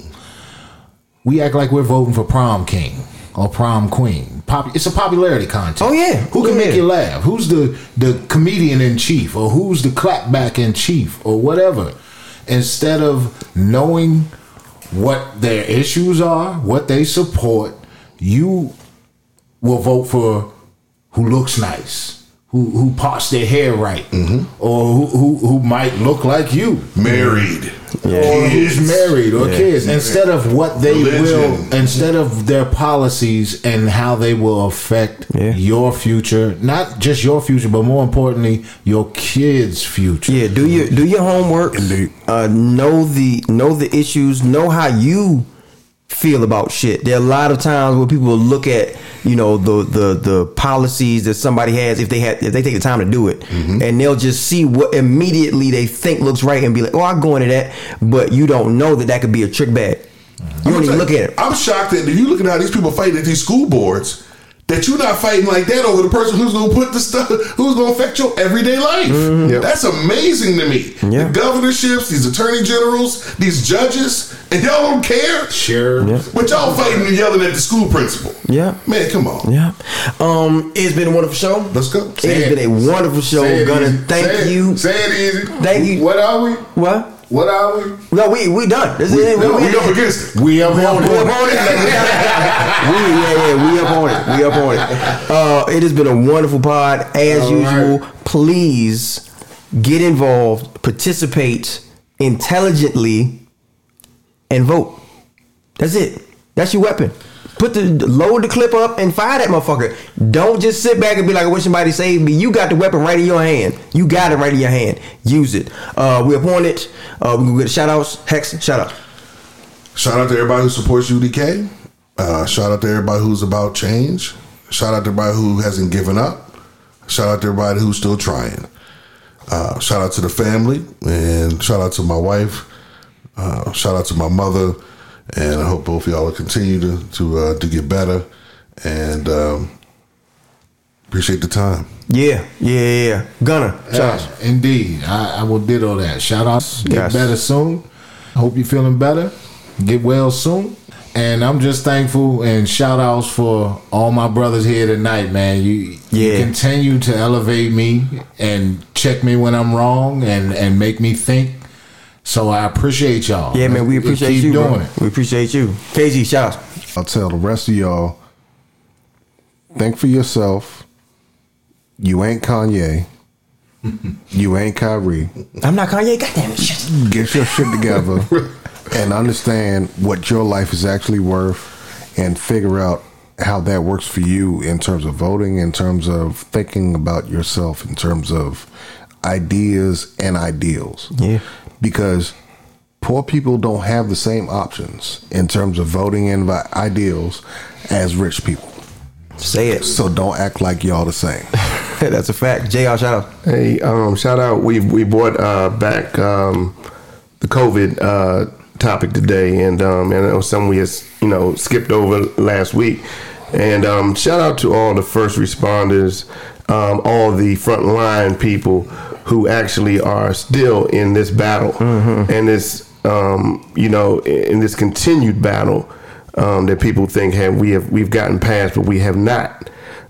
we act like we're voting for prom king or prom queen. Pop, it's a popularity contest. Oh, yeah. who can Yeah. make you laugh? Who's the the comedian in chief, or who's the clapback in chief, or whatever? Instead of knowing what their issues are, what they support, you will vote for who looks nice, who who parts their hair right, mm-hmm. or who, who who might look like you, Married. Or who's married, or kids. Instead of what they Religion. will, instead of their policies and how they will affect Yeah. your future, not just your future, but more importantly, your kids' future. Yeah, do your do your homework. Uh, know the know the issues. Know how you feel about shit. There are a lot of times where people will look at you know the the the policies that somebody has if they had if they take the time to do it, mm-hmm. and they'll just see what immediately they think looks right and be like, oh, I'm going to that, but you don't know that that could be a trick bag. You don't even look at it. I'm shocked that if you looking at how these people fighting at these school boards, that you're not fighting like that over the person who's gonna put the stuff, who's gonna affect your everyday life. Yep. That's amazing to me. Yeah. The governorships, these attorney generals, these judges, and y'all don't care. Sure. But y'all fighting and yelling at the school principal. Yeah. Man, come on. Yeah. Um, it's been a wonderful show. Let's go. It has been a wonderful show. Say it Gonna easy. thank Say it- you. Say it easy. Thank you. What are we? What? What are we? No, we we done. This is it. No, we up against it. We are We up on on it. it. we, yeah, yeah, we up on it. We up on it. Uh, it has been a wonderful pod. As All usual, right. please get involved, participate intelligently, and vote. That's it. That's your weapon. Put the load the clip up and fire that motherfucker. Don't just sit back and be like, "I wish somebody saved me." You got the weapon right in your hand. You got it right in your hand. Use it. Uh, we upon it. Uh, we gonna get shout outs. Hex, shout out. Shout out to everybody who supports UDK. Uh, shout out to everybody who's about change. Shout out to everybody who hasn't given up. Shout out to everybody who's still trying. Uh, shout out to the family and shout out to my wife. Uh, shout out to my mother, and I hope both of y'all will continue to to uh, to get better. and um, appreciate the time. Yeah, yeah, yeah. yeah. Gunnar, Josh. Uh, indeed, I, I will ditto that. Shout out, get Yes. better soon. I hope you're feeling better. Get well soon. And I'm just thankful and shout outs for all my brothers here tonight, man. You, you continue to elevate me and check me when I'm wrong and, and make me think. So I appreciate y'all. Yeah, man, we appreciate Keep you, doing bro. it. We appreciate you. KG, shout out. I'll tell the rest of y'all think for yourself. You ain't Kanye. you ain't Kyrie. I'm not Kanye. Goddamn it. Shit. Get your shit together and understand what your life is actually worth and figure out how that works for you in terms of voting, in terms of thinking about yourself, in terms of ideas and ideals. Yeah. Because poor people don't have the same options in terms of voting and vi- ideals as rich people. Say it. So don't act like y'all the same. That's a fact. JR, shout out. Hey, um, shout out. We we brought uh, back um, the COVID uh, topic today, and um, and it was something we had you know skipped over last week. And um, shout out to all the first responders, um, all the frontline people who actually are still in this battle and this um, you know in this continued battle um, that people think have we have we've gotten past, but we have not.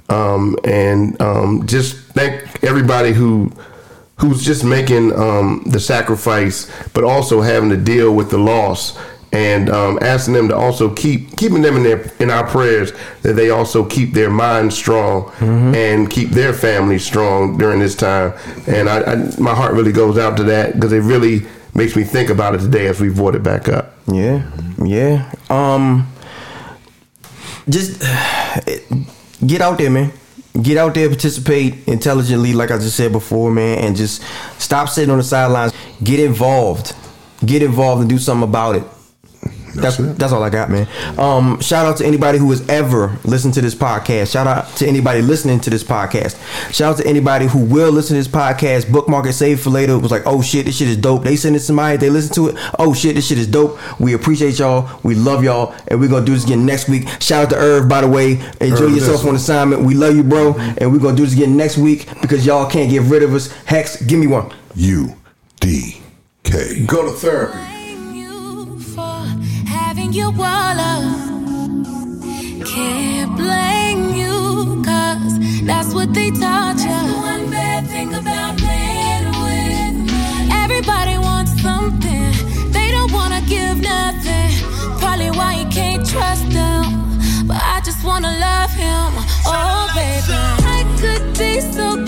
Um, and um, just thank everybody who who's just making um, the sacrifice, but also having to deal with the loss, and um, asking them to also keep keeping them in their in our prayers that they also keep their minds strong and keep their families strong during this time. And I, I my heart really goes out to that because it really makes me think about it today as we brought it back up. Yeah, yeah. Um, just get out there, man. Get out there, participate intelligently, like I just said before, man, and just stop sitting on the sidelines. Get involved. Get involved and do something about it. That's that's, all I got, man. Um, shout out to anybody who has ever listened to this podcast. Shout out to anybody listening to this podcast. Shout out to anybody who will listen to this podcast. Bookmark it, save it for later. It was like, oh shit, this shit is dope. They send it to somebody, they listen to it. Oh shit, this shit is dope. We appreciate y'all. We love y'all, and we're gonna do this again next week. Shout out to Irv, by the way. Enjoy Irv, yourself on assignment. We love you, bro, and we're gonna do this again next week because y'all can't get rid of us. Hex, give me one. U D K. Go to therapy. Blame you for having you all. Can't blame you, cause that's what they taught you. one bad thing about with Everybody wants something, they don't wanna give nothing. Probably why you can't trust them. But I just wanna love him, oh baby. I could be so